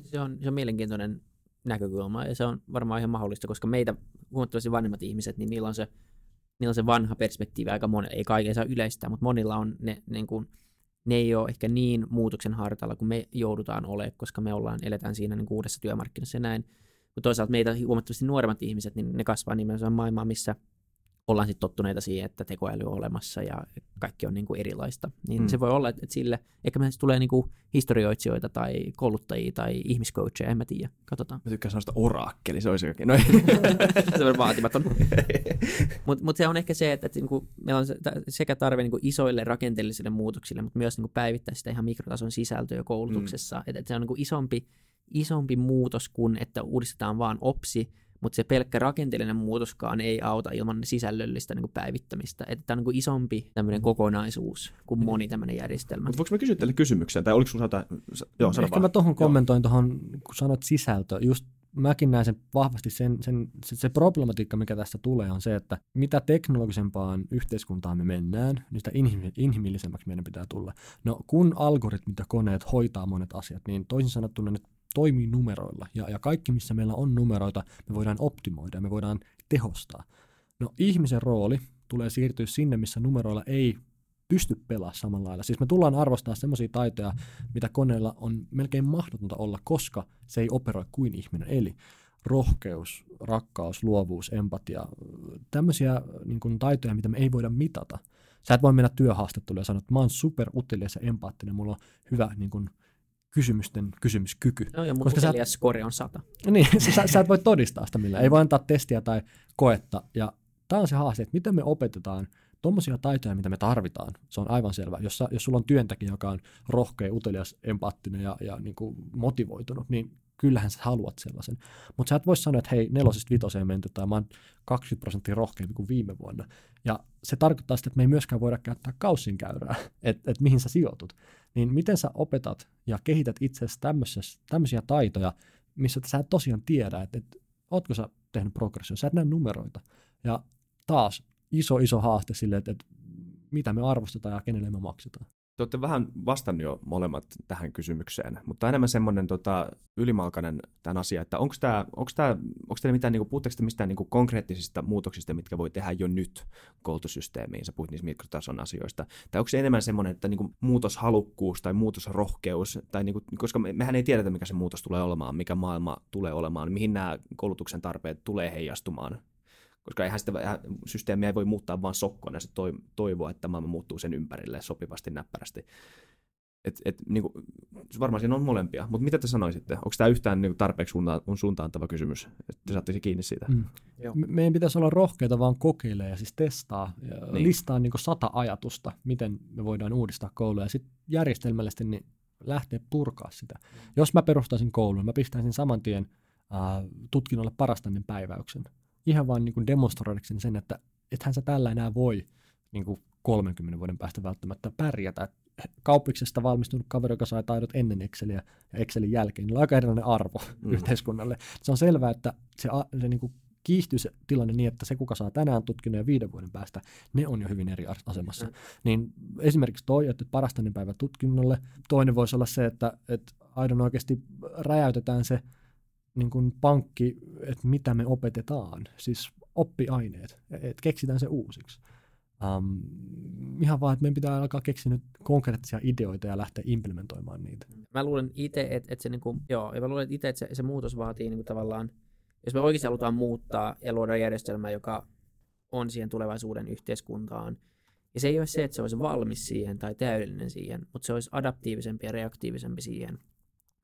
Se, on, se on mielenkiintoinen näkökulma, ja se on varmaan ihan mahdollista, koska meitä huomattavasti vanhemmat ihmiset, niin niillä on se niillä on se vanha perspektiivi aika monella, ei kaiken saa yleistää, mutta monilla on ne, niin kuin, ne ei ole ehkä niin muutoksen hartalla kuin me joudutaan olemaan, koska me ollaan, eletään siinä niin uudessa työmarkkinassa ja näin. Mutta toisaalta meitä huomattavasti nuoremmat ihmiset, niin ne kasvaa nimenomaan maailmaan, missä ollaan sitten tottuneita siihen, että tekoäly on olemassa ja kaikki on niin kuin erilaista. Niin mm. se voi olla, että sille, ehkä me tulee niin kuin historioitsijoita tai kouluttajia tai ihmiscoacheja, en mä tiedä. Katsotaan. Mä tykkään sanoa oraakkeli, se olisi jokin. No. se on vaatimaton. mutta mut se on ehkä se, että, että niinku, meillä on sekä tarve niinku isoille rakenteellisille muutoksille, mutta myös niinku päivittää sitä ihan mikrotason sisältöä koulutuksessa. Mm. Että, että se on niinku isompi, isompi muutos kuin, että uudistetaan vaan opsi, mutta se pelkkä rakenteellinen muutoskaan ei auta ilman sisällöllistä niin kuin päivittämistä. Että tämä on niin kuin isompi tämmöinen mm. kokonaisuus kuin mm. moni tämmöinen järjestelmä. Mutta voinko mä kysyä teille kysymyksen, tai oliko sinulla jotain? Joo, sano Ehkä vaan. mä tuohon kommentoin tuohon, kun sanot sisältö, just mäkin näen sen vahvasti, sen, sen, se, se problematiikka, mikä tästä tulee, on se, että mitä teknologisempaan yhteiskuntaan me mennään, niin sitä inhimillisemmäksi meidän pitää tulla. No kun algoritmit ja koneet hoitaa monet asiat, niin toisin sanottuna ne toimii numeroilla. Ja, ja kaikki, missä meillä on numeroita, me voidaan optimoida me voidaan tehostaa. No ihmisen rooli tulee siirtyä sinne, missä numeroilla ei pysty pelaamaan samalla lailla. Siis me tullaan arvostaa semmoisia taitoja, mitä koneella on melkein mahdotonta olla, koska se ei operoi kuin ihminen. Eli rohkeus, rakkaus, luovuus, empatia, tämmöisiä niin kuin taitoja, mitä me ei voida mitata. Sä et voi mennä työhaastatteluun ja sanoa, että mä oon super ja empaattinen, mulla on hyvä niin kuin, kysymysten kysymyskyky. No ja mun Koska sä- score on sata. Niin, sä, sä et voi todistaa sitä millään. Ei voi antaa testiä tai koetta. Ja tämä on se haaste, että miten me opetetaan tuommoisia taitoja, mitä me tarvitaan. Se on aivan selvä. Jos, sä, jos sulla on työntekijä, joka on rohkea, utelias, empaattinen ja, ja niin kuin motivoitunut, niin kyllähän sä haluat sellaisen. Mutta sä et voi sanoa, että hei, nelosesta vitoseen menty tai mä oon 20 prosenttia rohkeampi kuin viime vuonna. Ja se tarkoittaa sitä, että me ei myöskään voida käyttää kaussin käyrää, että et mihin sä sijoitut. Niin miten sä opetat ja kehität itsesi tämmöisiä taitoja, missä sä et tosiaan tiedä, että, että ootko sä tehnyt progressio, sä et näe numeroita. Ja taas iso, iso haaste sille, että, että mitä me arvostetaan ja kenelle me maksetaan. Te olette vähän vastannut jo molemmat tähän kysymykseen, mutta enemmän semmoinen tota, ylimalkainen tämän asia, että onko tämä, onko tämä, onko teillä mitään, niinku, puhutteko te mistään niinku, konkreettisista muutoksista, mitkä voi tehdä jo nyt koulutussysteemiin, sä puhuit niistä mikrotason asioista, tai onko se enemmän semmoinen, että niinku, muutoshalukkuus tai muutosrohkeus, tai niinku, koska me, mehän ei tiedetä, mikä se muutos tulee olemaan, mikä maailma tulee olemaan, mihin nämä koulutuksen tarpeet tulee heijastumaan koska eihän sitä eihän, systeemiä ei voi muuttaa vaan sokkona, se toi, toivoa, että maailma muuttuu sen ympärille sopivasti näppärästi. Et, et, niin kuin, varmaan siinä on molempia, mutta mitä te sanoisitte? Onko tämä yhtään niin tarpeeksi suuntaan, suuntaantava kysymys, että te saatte kiinni siitä? Mm. Me, meidän pitäisi olla rohkeita vaan kokeilemaan ja siis testaa, ja niin. listaa niin sata ajatusta, miten me voidaan uudistaa kouluja, ja sitten järjestelmällisesti niin lähteä purkaa sitä. Mm. Jos mä perustaisin koulun, mä pistäisin saman tien äh, tutkinnolle parastannen päiväyksen ihan vaan niin demonstroidakseni sen, että ethän sä tällä enää voi niin kuin 30 vuoden päästä välttämättä pärjätä. Kauppiksesta valmistunut kaveri, joka sai taidot ennen Exceliä ja Excelin jälkeen, niin on aika erilainen arvo mm. yhteiskunnalle. Se on selvää, että se, se niin kuin kiihtyy se tilanne niin, että se, kuka saa tänään tutkinnon ja viiden vuoden päästä, ne on jo hyvin eri asemassa. Mm. Niin esimerkiksi toi, että parastainen päivä tutkinnolle. Toinen voisi olla se, että, että aidon oikeasti räjäytetään se niin kuin pankki, että mitä me opetetaan, siis oppiaineet, että keksitään se uusiksi. Um, ihan vaan, että meidän pitää alkaa keksiä nyt konkreettisia ideoita ja lähteä implementoimaan niitä. Mä luulen itse, että, että se, niin kuin, joo, luulen että se, se muutos vaatii niin kuin tavallaan, jos me oikeasti halutaan muuttaa ja luoda järjestelmä, joka on siihen tulevaisuuden yhteiskuntaan, ja se ei ole se, että se olisi valmis siihen tai täydellinen siihen, mutta se olisi adaptiivisempi ja reaktiivisempi siihen,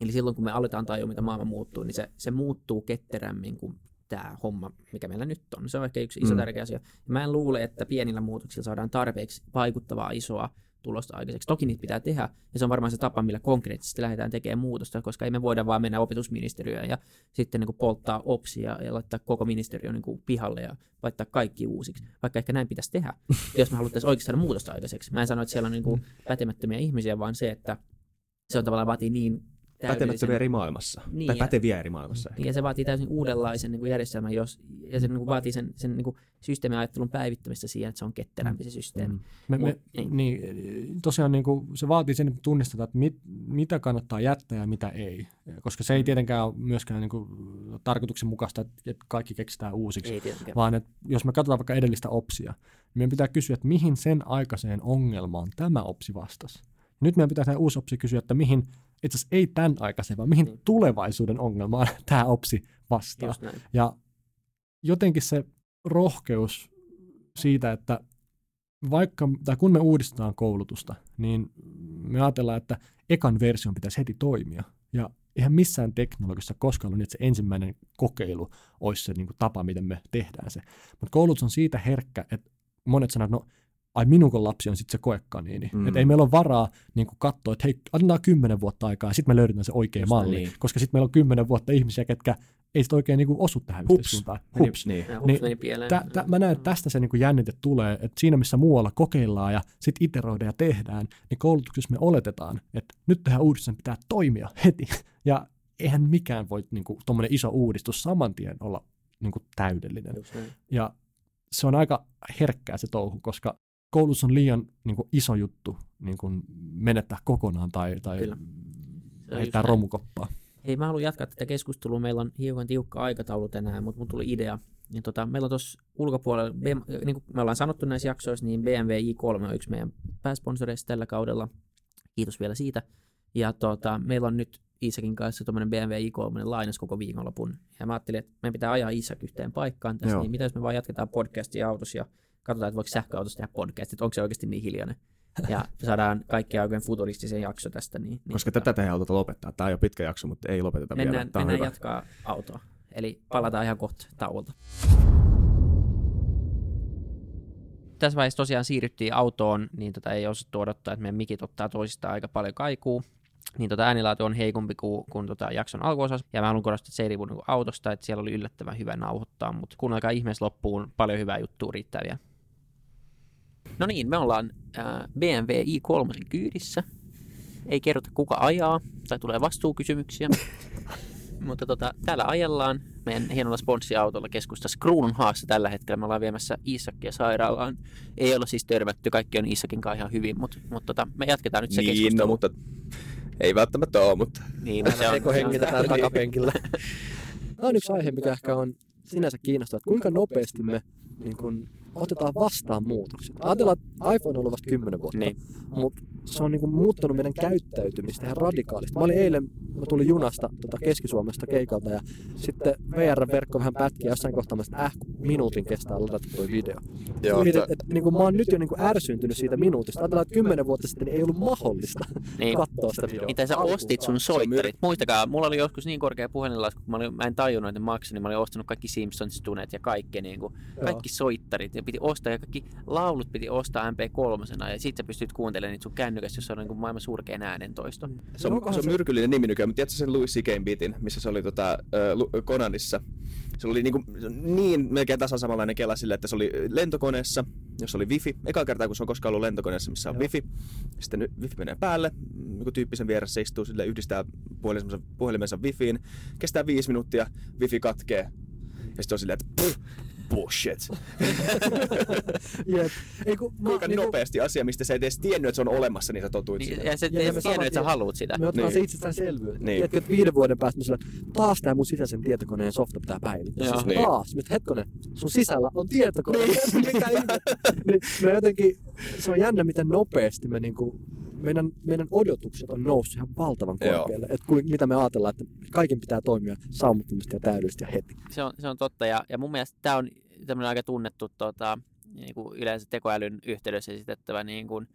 Eli silloin kun me aletaan tajua, mitä maailma muuttuu, niin se, se muuttuu ketterämmin kuin tämä homma, mikä meillä nyt on. Se on ehkä yksi iso mm. tärkeä asia. Ja mä en luule, että pienillä muutoksilla saadaan tarpeeksi vaikuttavaa isoa tulosta aikaiseksi. Toki niitä pitää tehdä, ja se on varmaan se tapa, millä konkreettisesti lähdetään tekemään muutosta, koska ei me voida vaan mennä opetusministeriöön ja sitten niin kuin polttaa opsia ja laittaa koko ministeriö niin pihalle ja laittaa kaikki uusiksi, vaikka ehkä näin pitäisi tehdä, jos me haluttaisiin oikeasti saada muutosta aikaiseksi. Mä en sano, että siellä on niin kuin mm. pätemättömiä ihmisiä, vaan se, että se on tavallaan vaatii niin pätemättömiä eri maailmassa, niin, tai päteviä eri maailmassa. Niin, ja se vaatii täysin uudenlaisen niin kuin järjestelmän, jos, ja se niin kuin vaatii sen, sen niin kuin systeemiajattelun päivittämistä siihen, että se on ketterämpi se systeemi. Mm. Me, me, Mut, niin. niin. tosiaan niin kuin, se vaatii sen, että tunnistetaan, että mit, mitä kannattaa jättää ja mitä ei, koska se ei tietenkään ole myöskään niin kuin, tarkoituksenmukaista, että kaikki keksitään uusiksi, ei vaan että jos me katsotaan vaikka edellistä opsia, niin meidän pitää kysyä, että mihin sen aikaiseen ongelmaan tämä opsi vastasi. Nyt meidän pitää tehdä uusi opsi kysyä, että mihin itse asiassa ei tämän aikaisen, vaan mihin niin. tulevaisuuden ongelmaan tämä OPSI vastaa. Ja jotenkin se rohkeus siitä, että vaikka, tai kun me uudistetaan koulutusta, niin me ajatellaan, että ekan version pitäisi heti toimia. Ja eihän missään teknologiassa koskaan ollut niin, että se ensimmäinen kokeilu olisi se niin kuin, tapa, miten me tehdään se. Mutta koulutus on siitä herkkä, että monet sanoo, että no ai minun lapsi on sitten se koekaniini. Mm. Että ei meillä ole varaa niin katsoa, että hei, annetaan kymmenen vuotta aikaa ja sitten me löydetään se oikea Just malli. Niin. Koska sitten meillä on kymmenen vuotta ihmisiä, ketkä ei sitten oikein niin kuin osu tähän Hups. yhteiskuntaan. Hups. Niin. Hups niin, tä, tä, mä näen, että tästä se niin kuin jännite tulee, että siinä missä muualla kokeillaan ja sitten iteroidaan ja tehdään, niin koulutuksessa me oletetaan, että nyt tähän uudistuksen pitää toimia heti. Ja eihän mikään voi niin tuommoinen iso uudistus saman tien olla niin kuin täydellinen. Ja se on aika herkkää se touhu, koska koulussa on liian niin kuin, iso juttu niin kuin, menettää kokonaan tai, tai heittää romukoppaa. Hei, mä haluan jatkaa tätä keskustelua. Meillä on hiukan tiukka aikataulu tänään, mutta mun tuli idea. Ja tota, meillä on tuossa ulkopuolella, niin kuin me ollaan sanottu näissä jaksoissa, niin BMW i3 on yksi meidän pääsponsoreista tällä kaudella. Kiitos vielä siitä. Ja tota, meillä on nyt Iisakin kanssa tuommoinen BMW i3 lainas koko viikonlopun. Ja mä ajattelin, että meidän pitää ajaa Iisak yhteen paikkaan tässä, Joo. niin mitä jos me vaan jatketaan podcastia autossa ja katsotaan, että voiko sähköautossa tehdä podcast, että onko se oikeasti niin hiljainen. Ja saadaan kaikki aikojen futuristisen jakso tästä. Niin, niin Koska tätä ei haluta lopettaa. Tämä on jo pitkä jakso, mutta ei lopeteta vielä. mennään, Tämä on mennään hyvä. jatkaa autoa. Eli palataan ihan kohta tauolta. Tässä vaiheessa tosiaan siirryttiin autoon, niin tota ei osattu odottaa, että meidän mikit ottaa toisistaan aika paljon kaikuu. Niin tota äänilaatu on heikompi kuin, kuin tota jakson alkuosassa. Ja mä haluan korostaa, että se ei riipu niinku autosta, että siellä oli yllättävän hyvä nauhoittaa, mutta kuunnelkaa ihmeessä loppuun, paljon hyvää juttua riittää vielä. No niin, me ollaan äh, BMW i3 kyydissä. Ei kerrota kuka ajaa, tai tulee vastuukysymyksiä. Mutta tota, täällä ajellaan meidän hienolla sponssiautolla keskustassa Kruununhaassa tällä hetkellä. Me ollaan viemässä Iisakkia sairaalaan. Ei olla siis törmätty, kaikki on Iisakin kanssa ihan hyvin, mutta, mutta tota, me jatketaan nyt se Niin, keskustelu. no, mutta ei välttämättä ole, mutta Niin, no, se on, se on, hengitetään takapenkillä. Tämä on yksi aihe, mikä ehkä on sinänsä kiinnostava, että kuinka nopeasti me niin kun, otetaan vastaan muutokset. Ajatellaan, että iPhone on ollut vasta 10 vuotta, Niin. mutta se on niin kuin, muuttanut meidän käyttäytymistä ihan radikaalisti. Mä olin eilen, mä tulin junasta tota Keski-Suomesta keikalta ja sitten VR-verkko vähän pätki ja jossain kohtaa mä että äh, minuutin kestää ladata toi video. Joo, Mietin, että- että, niin kuin mä oon nyt jo niin kuin ärsyntynyt siitä minuutista. Ajatellaan, että 10 vuotta sitten niin ei ollut mahdollista Niin. katsoa sitä videoa. Mitä sä ostit sun vaan. soittarit? Muistakaa, mulla oli joskus niin korkea puhelinlasku, kun mä, olin, mä en tajunnut, että ne maksoi, niin mä olin ostanut kaikki Simpsons-tunet ja kaikki, niin kuin, kaikki soittarit. Ja piti ostaa, ja kaikki laulut piti ostaa MP3, ja sit sä pystyt kuuntelemaan niitä sun kännykässä, jossa on niin kuin maailman surkein äänentoisto. Se on, se on se- myrkyllinen nimi nykyään, mutta tiedätkö sen Louis C.K. bitin, missä se oli tota, äh, Conanissa? Se oli niinku, niin melkein tasan samanlainen kela sille, että se oli lentokoneessa, jossa oli wifi. Eka kertaa, kun se on koskaan ollut lentokoneessa, missä on Joo. wifi. Sitten wifi menee päälle, joku tyyppisen vieressä istuu sille, yhdistää puhelimensa, puhelimensa wifiin. Kestää viisi minuuttia, wifi katkee. Ja sitten on silleen, että pff, bullshit. Jep. Ei, kun, mä, Kuinka niinku- nopeasti asia, mistä sä et edes tiennyt, että se on olemassa, niin sä totuit Niin, ja sä et me tiennyt, että sä haluat tien- sitä. Me otetaan Niin. se itsestäänselvyys. Niin. Niin. Tiedätkö, että viiden vuoden päästä sillä, taas tämä mun sisäisen tietokoneen softa pitää päivittää. Siis Niin. taas. Nyt hetkonen, sun sisällä on tietokone. Mitä ihmettä? niin, me jotenkin, se on jännä, miten nopeasti me niinku, meidän, meidän odotukset on noussut ihan valtavan korkealle. Että kuin, mitä me ajatellaan, että kaiken pitää toimia saumattomasti ja täydellisesti ja heti. Se on, se on totta, ja, ja mun mielestä tämä on tämmöinen aika tunnettu tota, niin kuin yleensä tekoälyn yhteydessä esitettävä niin kuin,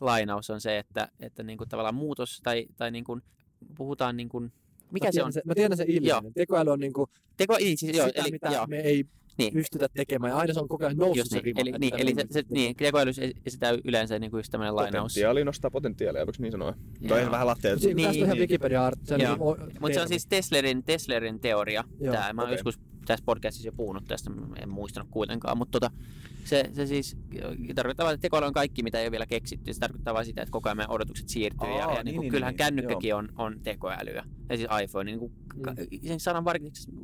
lainaus on se, että, että niin kuin, tavallaan muutos tai, tai niin kuin, puhutaan niin kuin, mikä mä se tiedän on? Se, mä tiedän sen ilmiön. Tekoäly on niinku Teko, niin, siis, joo, sitä, eli, mitä joo, me ei niin. pystytä tekemään. Ja aina se on koko ajan noussut Just se niin, rima. eli, että niin, eli se, se, niin, tekoäly esitään yleensä niin kuin just tämmöinen lainaus. Potentiaali nostaa potentiaalia, voiko niin sanoa? Joo. Toi on vähän latteja. Siinä, niin, tästä on ihan niin. wikipedia se on Joo. niinku o- Mutta se on termi. siis Teslerin, Teslerin teoria. Joo, Tää. Mä oon okei. joskus tässä podcastissa jo puhunut tästä, en muistanut kuitenkaan, mutta tota, se, se siis tarkoittaa vain, että tekoäly on kaikki, mitä ei ole vielä keksitty. Se tarkoittaa vain sitä, että koko ajan meidän odotukset siirtyy. ja, Aa, ja niin, niin, kuin, niin, kyllähän niin, kännykkäkin on, on tekoälyä. Ja siis iPhone, niin kuin, ka- sen sanan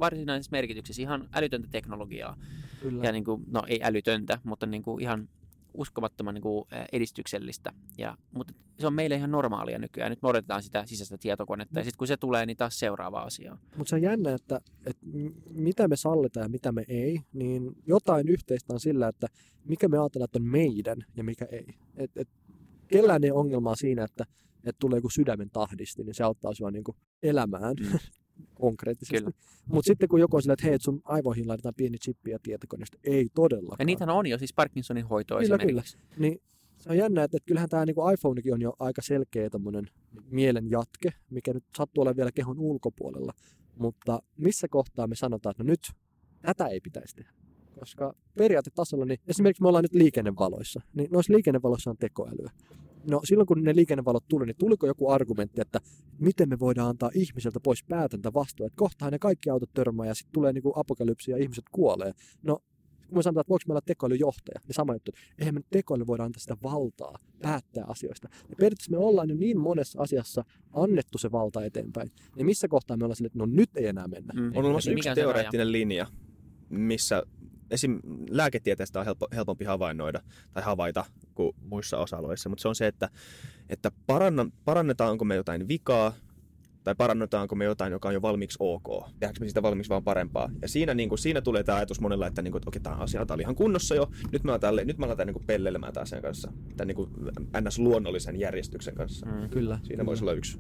varsinaisessa merkityksessä ihan älytöntä teknologiaa. Kyllä. Ja niin kuin, no ei älytöntä, mutta niin kuin ihan uskomattoman niin kuin, edistyksellistä. Ja, mutta se on meille ihan normaalia nykyään. Nyt me odotetaan sitä sisäistä tietokonetta. Ja sitten kun se tulee, niin taas seuraava asia. Mutta se on jännä, että, että mitä me sallitaan ja mitä me ei, niin jotain yhteistä on sillä, että mikä me ajatellaan, että on meidän ja mikä ei. Et, et, kellään ei ongelmaa siinä, että, että tulee joku sydämen tahdisti, niin se auttaa sinua niin elämään Mm. konkreettisesti. Kyllä. Mutta sitten kun joku on sillä, että hei, et sun aivoihin laitetaan pieni chippi ja tietokoneesta, ei todellakaan. Ja niitähän on jo, siis Parkinsonin hoitoa Kyllä, esimerkiksi. Niin se on jännä, että, että kyllähän tämä niin iPhonekin on jo aika selkeä tommonen mielen jatke, mikä nyt sattuu olemaan vielä kehon ulkopuolella. Mutta missä kohtaa me sanotaan, että no nyt tätä ei pitäisi tehdä? Koska periaatetasolla, niin esimerkiksi me ollaan nyt liikennevaloissa, niin noissa liikennevaloissa on tekoälyä. No silloin kun ne liikennevalot tuli, niin tuliko joku argumentti, että miten me voidaan antaa ihmiseltä pois päätäntä vastaan, että kohtahan ne kaikki autot törmää ja sitten tulee niinku apokalypsi ja ihmiset kuolee. No kun me sanotaan, että voiko meillä olla tekoälyjohtaja, niin sama juttu, että eihän me tekoäly voida antaa sitä valtaa päättää asioista. Ja periaatteessa me ollaan jo niin monessa asiassa annettu se valta eteenpäin. Niin missä kohtaa me ollaan sille, että no nyt ei enää mennä. Mm. On olemassa yksi se raja? teoreettinen linja, missä esim. lääketieteestä on helppo, helpompi havainnoida tai havaita kuin muissa osa-alueissa, mutta se on se, että, että paranna, parannetaanko me jotain vikaa tai parannetaanko me jotain, joka on jo valmiiksi ok. Tehdäänkö me siitä valmiiksi vaan parempaa. Ja siinä, niin kuin, siinä tulee tämä ajatus monella, että, niin kuin, että okei, tämä asia tää oli ihan kunnossa jo, nyt me aletaan, nyt me aletaan niin kuin pelleilemään tämän asian kanssa, tämän niin kuin, ns. luonnollisen järjestyksen kanssa. Mm. Kyllä. Siinä voisi olla yksi.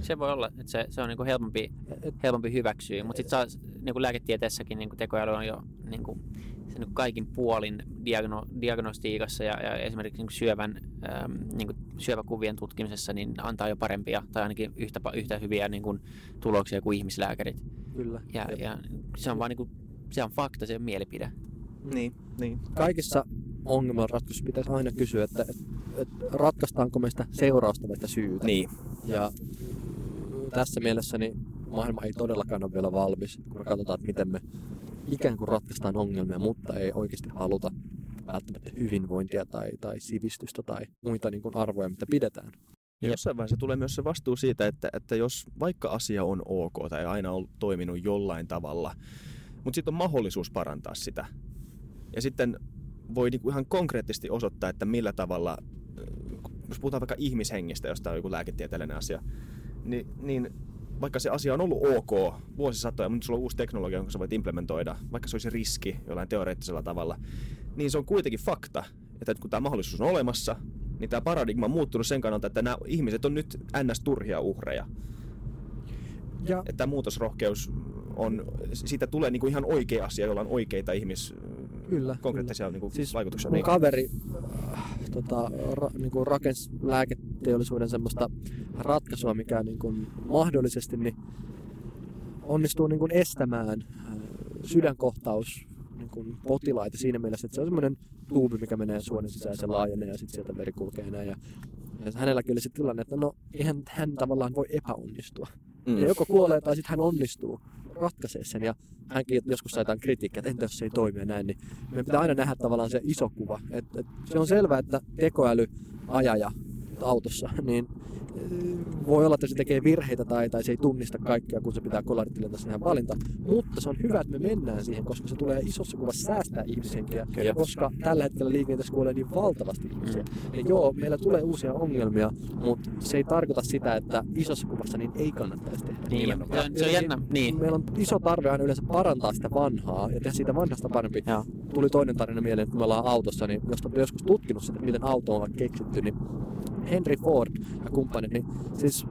Se voi olla, että se, se on niinku helpompi, helpompi hyväksyä, mutta sitten niinku lääketieteessäkin niinku tekoäly on jo niinku, se niinku kaikin puolin diagno, diagnostiikassa ja, ja esimerkiksi niinku syövän, äm, niinku syöväkuvien tutkimisessa niin antaa jo parempia tai ainakin yhtä, yhtä hyviä niinku, tuloksia kuin ihmislääkärit. Kyllä. Ja, ja se on vaan niinku, se on fakta, se on mielipide. Niin, niin. Kaikissa ongelmanratkaisuissa pitäisi aina kysyä, että, että, että ratkaistaanko meistä seurausta meistä syytä. Niin. Ja tässä mielessä niin maailma ei todellakaan ole vielä valmis, kun me katsotaan, että miten me ikään kuin ratkaistaan ongelmia, mutta ei oikeasti haluta välttämättä hyvinvointia tai, tai sivistystä tai muita niin kuin arvoja, mitä pidetään. Ja jossain vaiheessa tulee myös se vastuu siitä, että, että jos vaikka asia on ok tai aina on toiminut jollain tavalla, mutta sitten on mahdollisuus parantaa sitä. Ja sitten voi niinku ihan konkreettisesti osoittaa, että millä tavalla, jos puhutaan vaikka ihmishengestä, josta on joku lääketieteellinen asia, niin, niin vaikka se asia on ollut ok vuosisatoja, mutta sulla on uusi teknologia, jonka sä voit implementoida, vaikka se olisi riski jollain teoreettisella tavalla, niin se on kuitenkin fakta, että kun tämä mahdollisuus on olemassa, niin tämä paradigma on muuttunut sen kannalta, että nämä ihmiset on nyt ns. turhia uhreja. Ja. Että tämä muutosrohkeus on, siitä tulee niinku ihan oikea asia, jolla on oikeita ihmis, kyllä, konkreettisia kyllä. Niinku siis vaikutuksia. Mun niin. kaveri äh, tota, ra, niinku rakensi lääketeollisuuden semmoista ratkaisua, mikä niinku mahdollisesti niin onnistuu niinku estämään äh, sydänkohtaus niinku potilaita siinä mielessä, että se on semmoinen tuubi, mikä menee suonen sisään ja se laajenee ja sitten sieltä veri kulkee näin. Ja, ja hänelläkin oli se tilanne, että no eihän hän tavallaan voi epäonnistua. Mm. Ja joko kuolee tai sitten hän onnistuu ratkaisee sen. Ja hänkin joskus sai jotain kritiikkiä, että entä jos se ei toimi ja näin, niin meidän pitää aina nähdä tavallaan se iso kuva. Et, et se on selvää, että tekoäly ajaja autossa, niin voi olla, että se tekee virheitä tai, tai se ei tunnista kaikkea, kun se pitää kolarittilentossa ihan valinta. Mutta se on hyvä, että me mennään siihen, koska se tulee isossa kuvassa säästää ihmishenkiä, Kyllä. koska tällä hetkellä liikenteessä kuolee niin valtavasti ihmisiä. Ja joo, meillä tulee uusia ongelmia, mutta se ei tarkoita sitä, että isossa kuvassa niin ei kannattaisi tehdä. Niin, se on, se on jännä. Niin. Meillä on iso tarve aina yleensä parantaa sitä vanhaa ja tehdä siitä vanhasta parempi. Ja. Tuli toinen tarina mieleen, kun me ollaan autossa, niin jos olette joskus tutkinut sitä, miten auto on keksitty, niin Henry Ford ja kumppanit, niin siis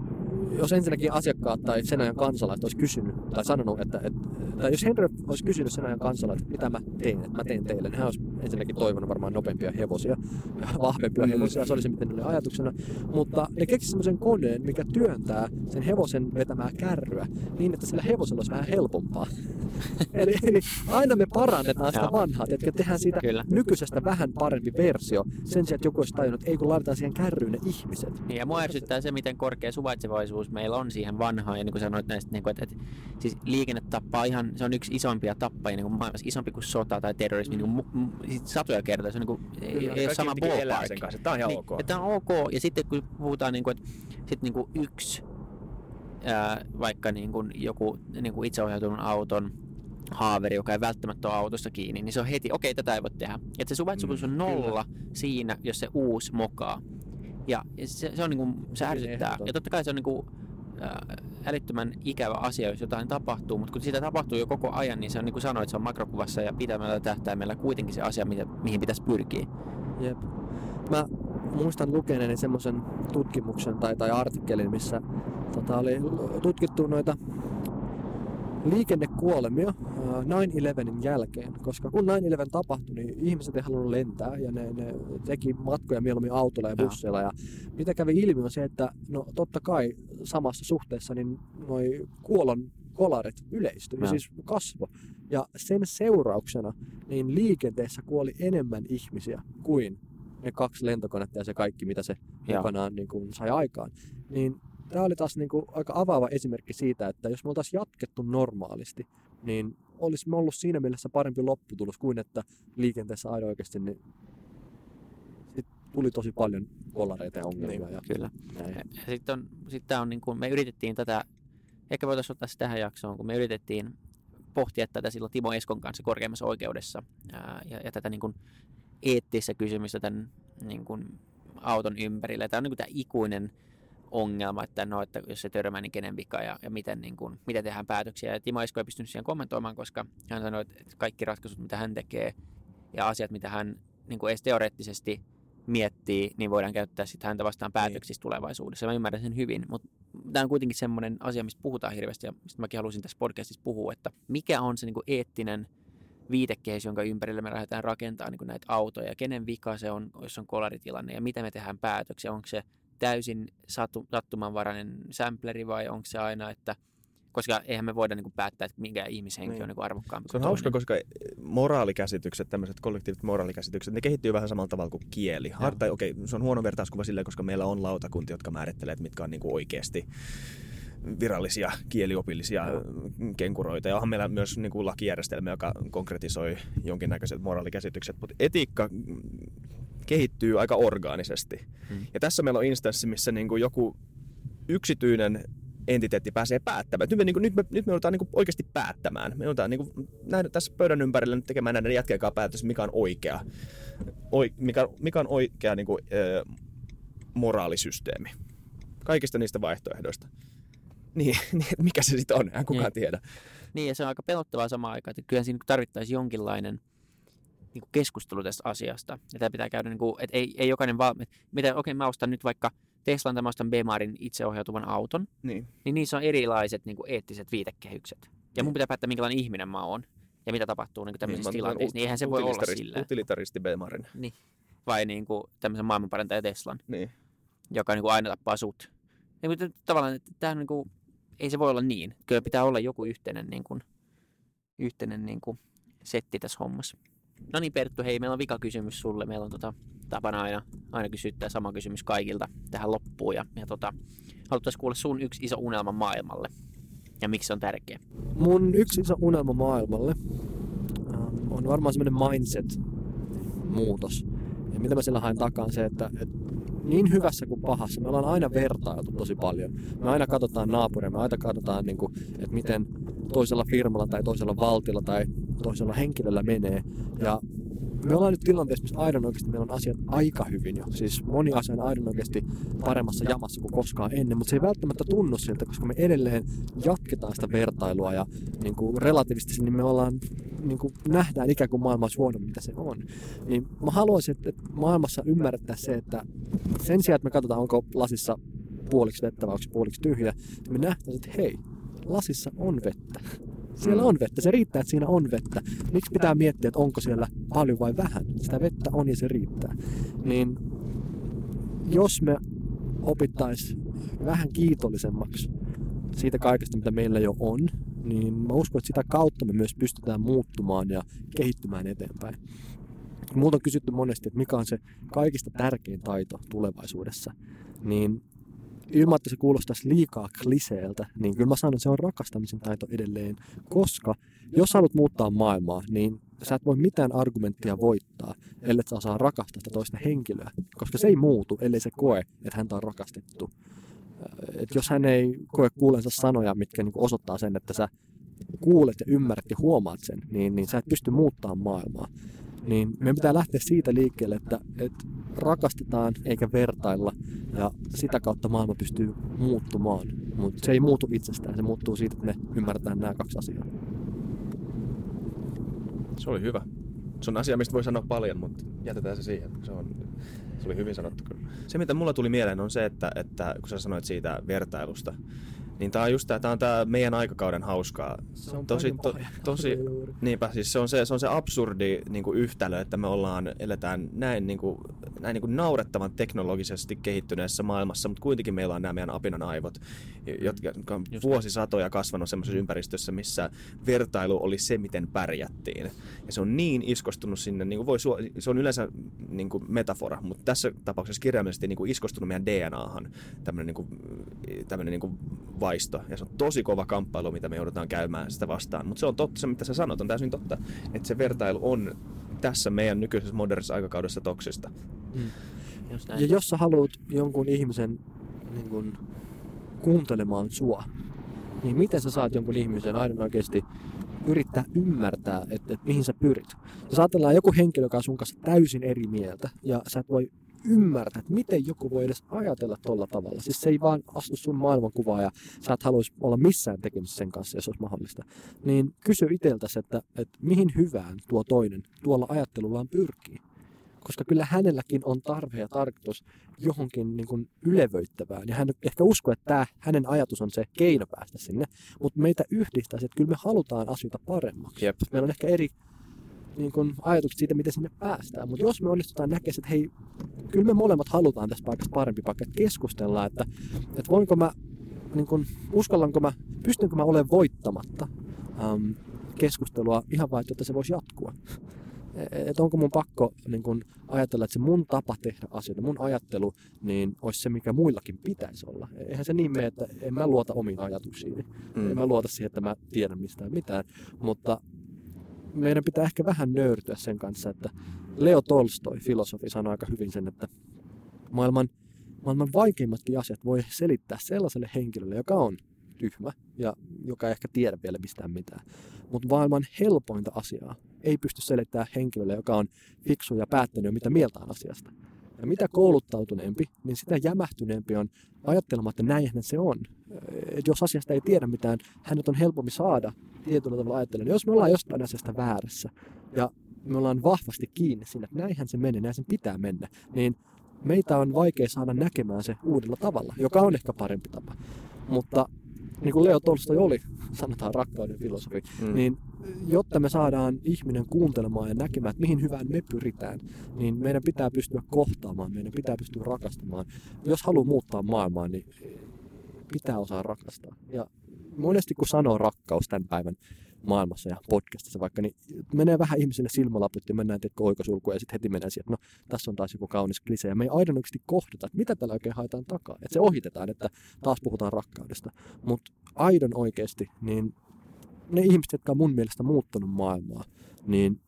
jos ensinnäkin asiakkaat tai sen ajan kansalaiset olisi kysynyt tai sanonut, että, että tai jos Henry olisi kysynyt sen ajan kansalaiset, mitä mä teen, että mä teen teille, niin hän olisi ensinnäkin toivonut varmaan nopeampia hevosia, vahvempia mm. hevosia, se oli se miten oli ajatuksena. Mutta ne keksivät semmoisen koneen, mikä työntää sen hevosen vetämää kärryä niin, että sillä hevosella olisi vähän helpompaa. eli, eli, aina me parannetaan sitä vanhaa, että tehdään siitä Kyllä. nykyisestä vähän parempi versio sen sijaan, että joku olisi tajunnut, että ei kun laitetaan siihen kärryyn ne ihmiset. Niin, ja mua ärsyttää se, miten korkea suvaitsevaisuus meillä on siihen vanhaan. Ja niin kuin sanoit näistä, niin kuin, että, että siis liikenne tappaa ihan, se on yksi isompia tappajia niin kuin maailmassa, isompi kuin sota tai terrorismi, mm. niin kuin, satoja kertaa. Se on niin kuin, ei, ei ole sama ballpark. Sen kanssa. Tämä on ihan niin, ok. Tämä on ok. Ja sitten kun puhutaan, niin kuin, että sit, niin kuin yksi ää, vaikka niin kuin joku niin kuin itseohjautunut auton haaveri, joka ei välttämättä ole autossa kiinni, niin se on heti, okei, okay, tätä ei voi tehdä. Että se suvaitsevuus on mm, nolla kyllä. siinä, jos se uusi mokaa. Ja se, se on niin kuin, se ärsyttää. Ja totta kai se on niin kuin, älyttömän ikävä asia, jos jotain tapahtuu, mutta kun sitä tapahtuu jo koko ajan, niin se on niin kuin sanoit, se on makrokuvassa ja pitämällä tähtäimellä kuitenkin se asia, mihin pitäisi pyrkiä. Jep. Mä muistan lukeneeni semmoisen tutkimuksen tai, tai artikkelin, missä tota, oli tutkittu noita liikennekuolemia 9-11 jälkeen, koska kun 9-11 tapahtui, niin ihmiset ei halunnut lentää ja ne, ne teki matkoja mieluummin autolla ja busseilla. Ja mitä kävi ilmi on se, että no totta kai samassa suhteessa niin noi kuolon kolarit yleistyi, ja. siis kasvo. Ja sen seurauksena niin liikenteessä kuoli enemmän ihmisiä kuin ne kaksi lentokonetta ja se kaikki, mitä se mukanaan niin kuin sai aikaan. Niin tämä oli taas niin kuin aika avaava esimerkki siitä, että jos me oltaisiin jatkettu normaalisti, niin olisi ollut siinä mielessä parempi lopputulos kuin että liikenteessä aina oikeasti niin sit tuli tosi paljon kollareita ja ongelmia. Niin, ja kyllä. Näin. Ja sitten on, sit on niin kuin, me yritettiin tätä, ehkä voitaisiin ottaa se tähän jaksoon, kun me yritettiin pohtia tätä silloin Timo Eskon kanssa korkeimmassa oikeudessa ää, ja, ja tätä niin kuin eettistä kysymystä tämän niin kuin auton ympärillä. Tämä on niin kuin tämä ikuinen ongelma, että, no, että jos se törmää, niin kenen vika ja, ja miten, niin kuin, miten tehdään päätöksiä. Ja Timo Esko ei pystynyt siihen kommentoimaan, koska hän sanoi, että kaikki ratkaisut, mitä hän tekee ja asiat, mitä hän niin kuin edes teoreettisesti miettii, niin voidaan käyttää sitten häntä vastaan päätöksissä niin. tulevaisuudessa. Mä ymmärrän sen hyvin, mutta tämä on kuitenkin semmoinen asia, mistä puhutaan hirveästi ja mistä mäkin halusin tässä podcastissa puhua, että mikä on se niin kuin eettinen viitekehys, jonka ympärille me lähdetään rakentamaan niin näitä autoja, kenen vika se on, jos on kolaritilanne ja miten me tehdään päätöksiä, onko se täysin sattumanvarainen sampleri vai onko se aina, että koska eihän me voida niin kuin päättää, että minkä ihmishenki niin. on niin arvokkaampi. Se on hauska, koska moraalikäsitykset, tämmöiset kollektiiviset moraalikäsitykset, ne kehittyy vähän samalla tavalla kuin kieli. Har, tai okei, okay, se on huono vertauskuva silleen, koska meillä on lautakunti, jotka määrittelee, että mitkä on niin kuin oikeasti virallisia kieliopillisia kenkuroita. Ja onhan meillä myös niin kuin lakijärjestelmä, joka konkretisoi jonkinnäköiset moraalikäsitykset. Mutta etiikka kehittyy aika orgaanisesti. Hmm. Ja tässä meillä on instanssi, missä niin kuin joku yksityinen entiteetti pääsee päättämään. Nyt me, niin kuin, nyt me, nyt me joudutaan niin kuin oikeasti päättämään. Me joudutaan niin kuin, näin, tässä pöydän ympärillä nyt tekemään näiden jätkien päätös, mikä on oikea, oi, mikä, mikä on oikea niin kuin, ö, moraalisysteemi. Kaikista niistä vaihtoehdoista. Niin, niin mikä se sitten on, en kukaan niin. tiedä. Niin, ja se on aika pelottavaa samaan aikaan, että kyllä siinä tarvittaisiin jonkinlainen niin kuin keskustelu tästä asiasta. Ja tämä pitää käydä, niin kuin, että ei, ei jokainen vaan, mitä, okei, okay, mä ostan nyt vaikka Teslan tai mä ostan Bemarin itseohjautuvan auton, niin, niin niissä on erilaiset niin kuin eettiset viitekehykset. Ja niin. mun pitää päättää, minkälainen ihminen mä oon ja mitä tapahtuu niin tämmöisissä niin, tilanteissa. Niin eihän se voi olla silleen. Utilitaristi Bemarin. Niin. Vai niin kuin tämmöisen maailmanparantaja Teslan, niin. joka niin kuin aina tappaa sut. Niin, mutta tavallaan, että tämä niin kuin, ei se voi olla niin. Kyllä pitää olla joku yhteinen, niin kuin, yhteinen niin kuin setti tässä hommassa. No niin Perttu, hei, meillä on vikakysymys sulle. Meillä on tota, tapana aina, aina kysyä tämä sama kysymys kaikilta tähän loppuun. Ja, ja tota, haluttaisiin kuulla sun yksi iso unelma maailmalle. Ja miksi se on tärkeä? Mun yksi iso unelma maailmalle ähm, on varmaan semmoinen mindset-muutos. Ja mitä mä sillä haen takaa se, että, että niin hyvässä kuin pahassa, me ollaan aina vertailtu tosi paljon. Me aina katsotaan naapuria, me aina katsotaan, niin kuin, että miten toisella firmalla tai toisella valtilla tai toisella henkilöllä menee. Ja me ollaan nyt tilanteessa, missä aidon oikeasti meillä on asiat aika hyvin jo. Siis moni asia on aidon oikeasti paremmassa jamassa kuin koskaan ennen, mutta se ei välttämättä tunnu siltä, koska me edelleen jatketaan sitä vertailua ja niin kuin relatiivisesti niin me ollaan niin kuin nähdään ikään kuin maailma olisi huono, mitä se on. Niin mä haluaisin, että maailmassa ymmärrettää se, että sen sijaan, että me katsotaan, onko lasissa puoliksi vettä vai onko puoliksi tyhjä, niin me nähtäisiin, että hei, lasissa on vettä. Siellä on vettä, se riittää, että siinä on vettä. Miksi pitää miettiä, että onko siellä paljon vai vähän? Sitä vettä on ja se riittää. Niin jos me opittais vähän kiitollisemmaksi siitä kaikesta, mitä meillä jo on, niin mä uskon, että sitä kautta me myös pystytään muuttumaan ja kehittymään eteenpäin. Multa on kysytty monesti, että mikä on se kaikista tärkein taito tulevaisuudessa. Niin ilman, että se kuulostaisi liikaa kliseeltä, niin kyllä mä sanon, että se on rakastamisen taito edelleen. Koska jos haluat muuttaa maailmaa, niin sä et voi mitään argumenttia voittaa, ellei sä osaa rakastaa sitä toista henkilöä. Koska se ei muutu, ellei se koe, että häntä on rakastettu. Et jos hän ei koe kuulensa sanoja, mitkä niin osoittaa sen, että sä kuulet ja ymmärrät ja huomaat sen, niin, niin sä et pysty muuttamaan maailmaa. Niin meidän pitää lähteä siitä liikkeelle, että, että rakastetaan eikä vertailla ja sitä kautta maailma pystyy muuttumaan. Mutta se ei muutu itsestään, se muuttuu siitä, että me ymmärretään nämä kaksi asiaa. Se oli hyvä. Se on asia, mistä voi sanoa paljon, mutta jätetään se siihen. Se, on, se oli hyvin sanottu. Se, mitä mulla tuli mieleen, on se, että, että kun sä sanoit siitä vertailusta, niin tää on just tää, tää on tää meidän aikakauden hauskaa. Se on tosi, to, tosi, niinpä, siis se on se, se, on se absurdi niin kuin yhtälö, että me ollaan, eletään näin, niin kuin, näin niin kuin naurettavan teknologisesti kehittyneessä maailmassa, mutta kuitenkin meillä on nämä meidän apinan aivot, jotka on just vuosisatoja kasvanut semmoisessa ympäristössä, missä vertailu oli se, miten pärjättiin. Ja se on niin iskostunut sinne, niin kuin voi, se on yleensä niin kuin metafora, mutta tässä tapauksessa kirjaimellisesti niin kuin iskostunut meidän DNAhan tämmöinen niin kuin, tämmöinen niin kuin vaisto. Ja se on tosi kova kamppailu, mitä me joudutaan käymään sitä vastaan. Mutta se on totta, se mitä sä sanot, on täysin totta. Että se vertailu on tässä meidän nykyisessä modernissa aikakaudessa toksista. Mm. Ja jos sä haluat jonkun ihmisen niin kun, kuuntelemaan sua, niin miten sä saat jonkun ihmisen aina oikeasti yrittää ymmärtää, että, että mihin sä pyrit. Jos ajatellaan joku henkilö, joka on sun kanssa täysin eri mieltä, ja sä et voi ymmärtää, että miten joku voi edes ajatella tolla tavalla. Siis se ei vaan astu sun maailmankuvaa ja sä et haluaisi olla missään tekemisissä sen kanssa, jos olisi mahdollista. Niin kysy itseltäsi, että, että mihin hyvään tuo toinen tuolla ajattelullaan pyrkii. koska kyllä hänelläkin on tarve ja tarkoitus johonkin niin kuin ylevöittävään. Ja hän ehkä uskoo, että tämä hänen ajatus on se keino päästä sinne, mutta meitä yhdistää että kyllä me halutaan asioita paremmaksi. Jep. Meillä on ehkä eri niin kuin, ajatukset siitä, miten sinne päästään. Mutta jos me onnistutaan näkemään, että hei, kyllä me molemmat halutaan tässä paikassa parempi paikka, että keskustellaan, että, että voinko mä, niin kuin, uskallanko mä, pystynkö mä olemaan voittamatta um, keskustelua ihan vain, että se voisi jatkua. Että onko mun pakko niin kun, ajatella, että se mun tapa tehdä asioita, mun ajattelu, niin olisi se, mikä muillakin pitäisi olla. Eihän se niin mene, että en mä luota omiin ajatuksiini. Mm. En mä luota siihen, että mä tiedän mistään mitään. Mutta meidän pitää ehkä vähän nöyrtyä sen kanssa, että Leo Tolstoi, filosofi, sanoi aika hyvin sen, että maailman, maailman vaikeimmatkin asiat voi selittää sellaiselle henkilölle, joka on tyhmä ja joka ei ehkä tiedä vielä mistään mitään. Mutta maailman helpointa asiaa ei pysty selittämään henkilölle, joka on fiksu ja päättänyt mitä mieltä on asiasta. Ja mitä kouluttautuneempi, niin sitä jämähtyneempi on ajattelemaan, että näinhän se on. Et jos asiasta ei tiedä mitään, hänet on helpompi saada tietyllä tavalla ajattelemaan. Jos me ollaan jostain asiasta väärässä ja me ollaan vahvasti kiinni siinä, että näinhän se menee, näin sen pitää mennä, niin meitä on vaikea saada näkemään se uudella tavalla, joka on ehkä parempi tapa. Mutta niin kuin Leo Tolstoi oli, sanotaan rakkauden filosofi, mm. niin jotta me saadaan ihminen kuuntelemaan ja näkemään, että mihin hyvään me pyritään, niin meidän pitää pystyä kohtaamaan, meidän pitää pystyä rakastamaan. Jos haluaa muuttaa maailmaa, niin pitää osaa rakastaa. Ja monesti kun sanoo rakkaus tämän päivän maailmassa ja podcastissa vaikka, niin menee vähän ihmisille silmälaput ja mennään tietkö oikosulkuun ja sitten heti mennään siihen, että no tässä on taas joku kaunis klise. Ja me ei aidon oikeasti kohdata, että mitä tällä oikein haetaan takaa. Että se ohitetaan, että taas puhutaan rakkaudesta. Mutta aidon oikeasti, niin ne ihmiset, jotka on mun mielestä muuttanut maailmaa, niin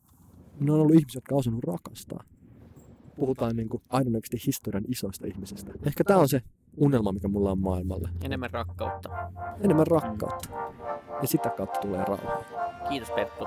ne on ollut ihmisiä, jotka on osannut rakastaa. Puhutaan niin kuin aidon oikeasti historian isoista ihmisistä. Ehkä tämä on se unelma, mikä mulla on maailmalle. Enemmän rakkautta. Enemmän rakkautta. Ja sitä kautta tulee rauha. Kiitos Perttu.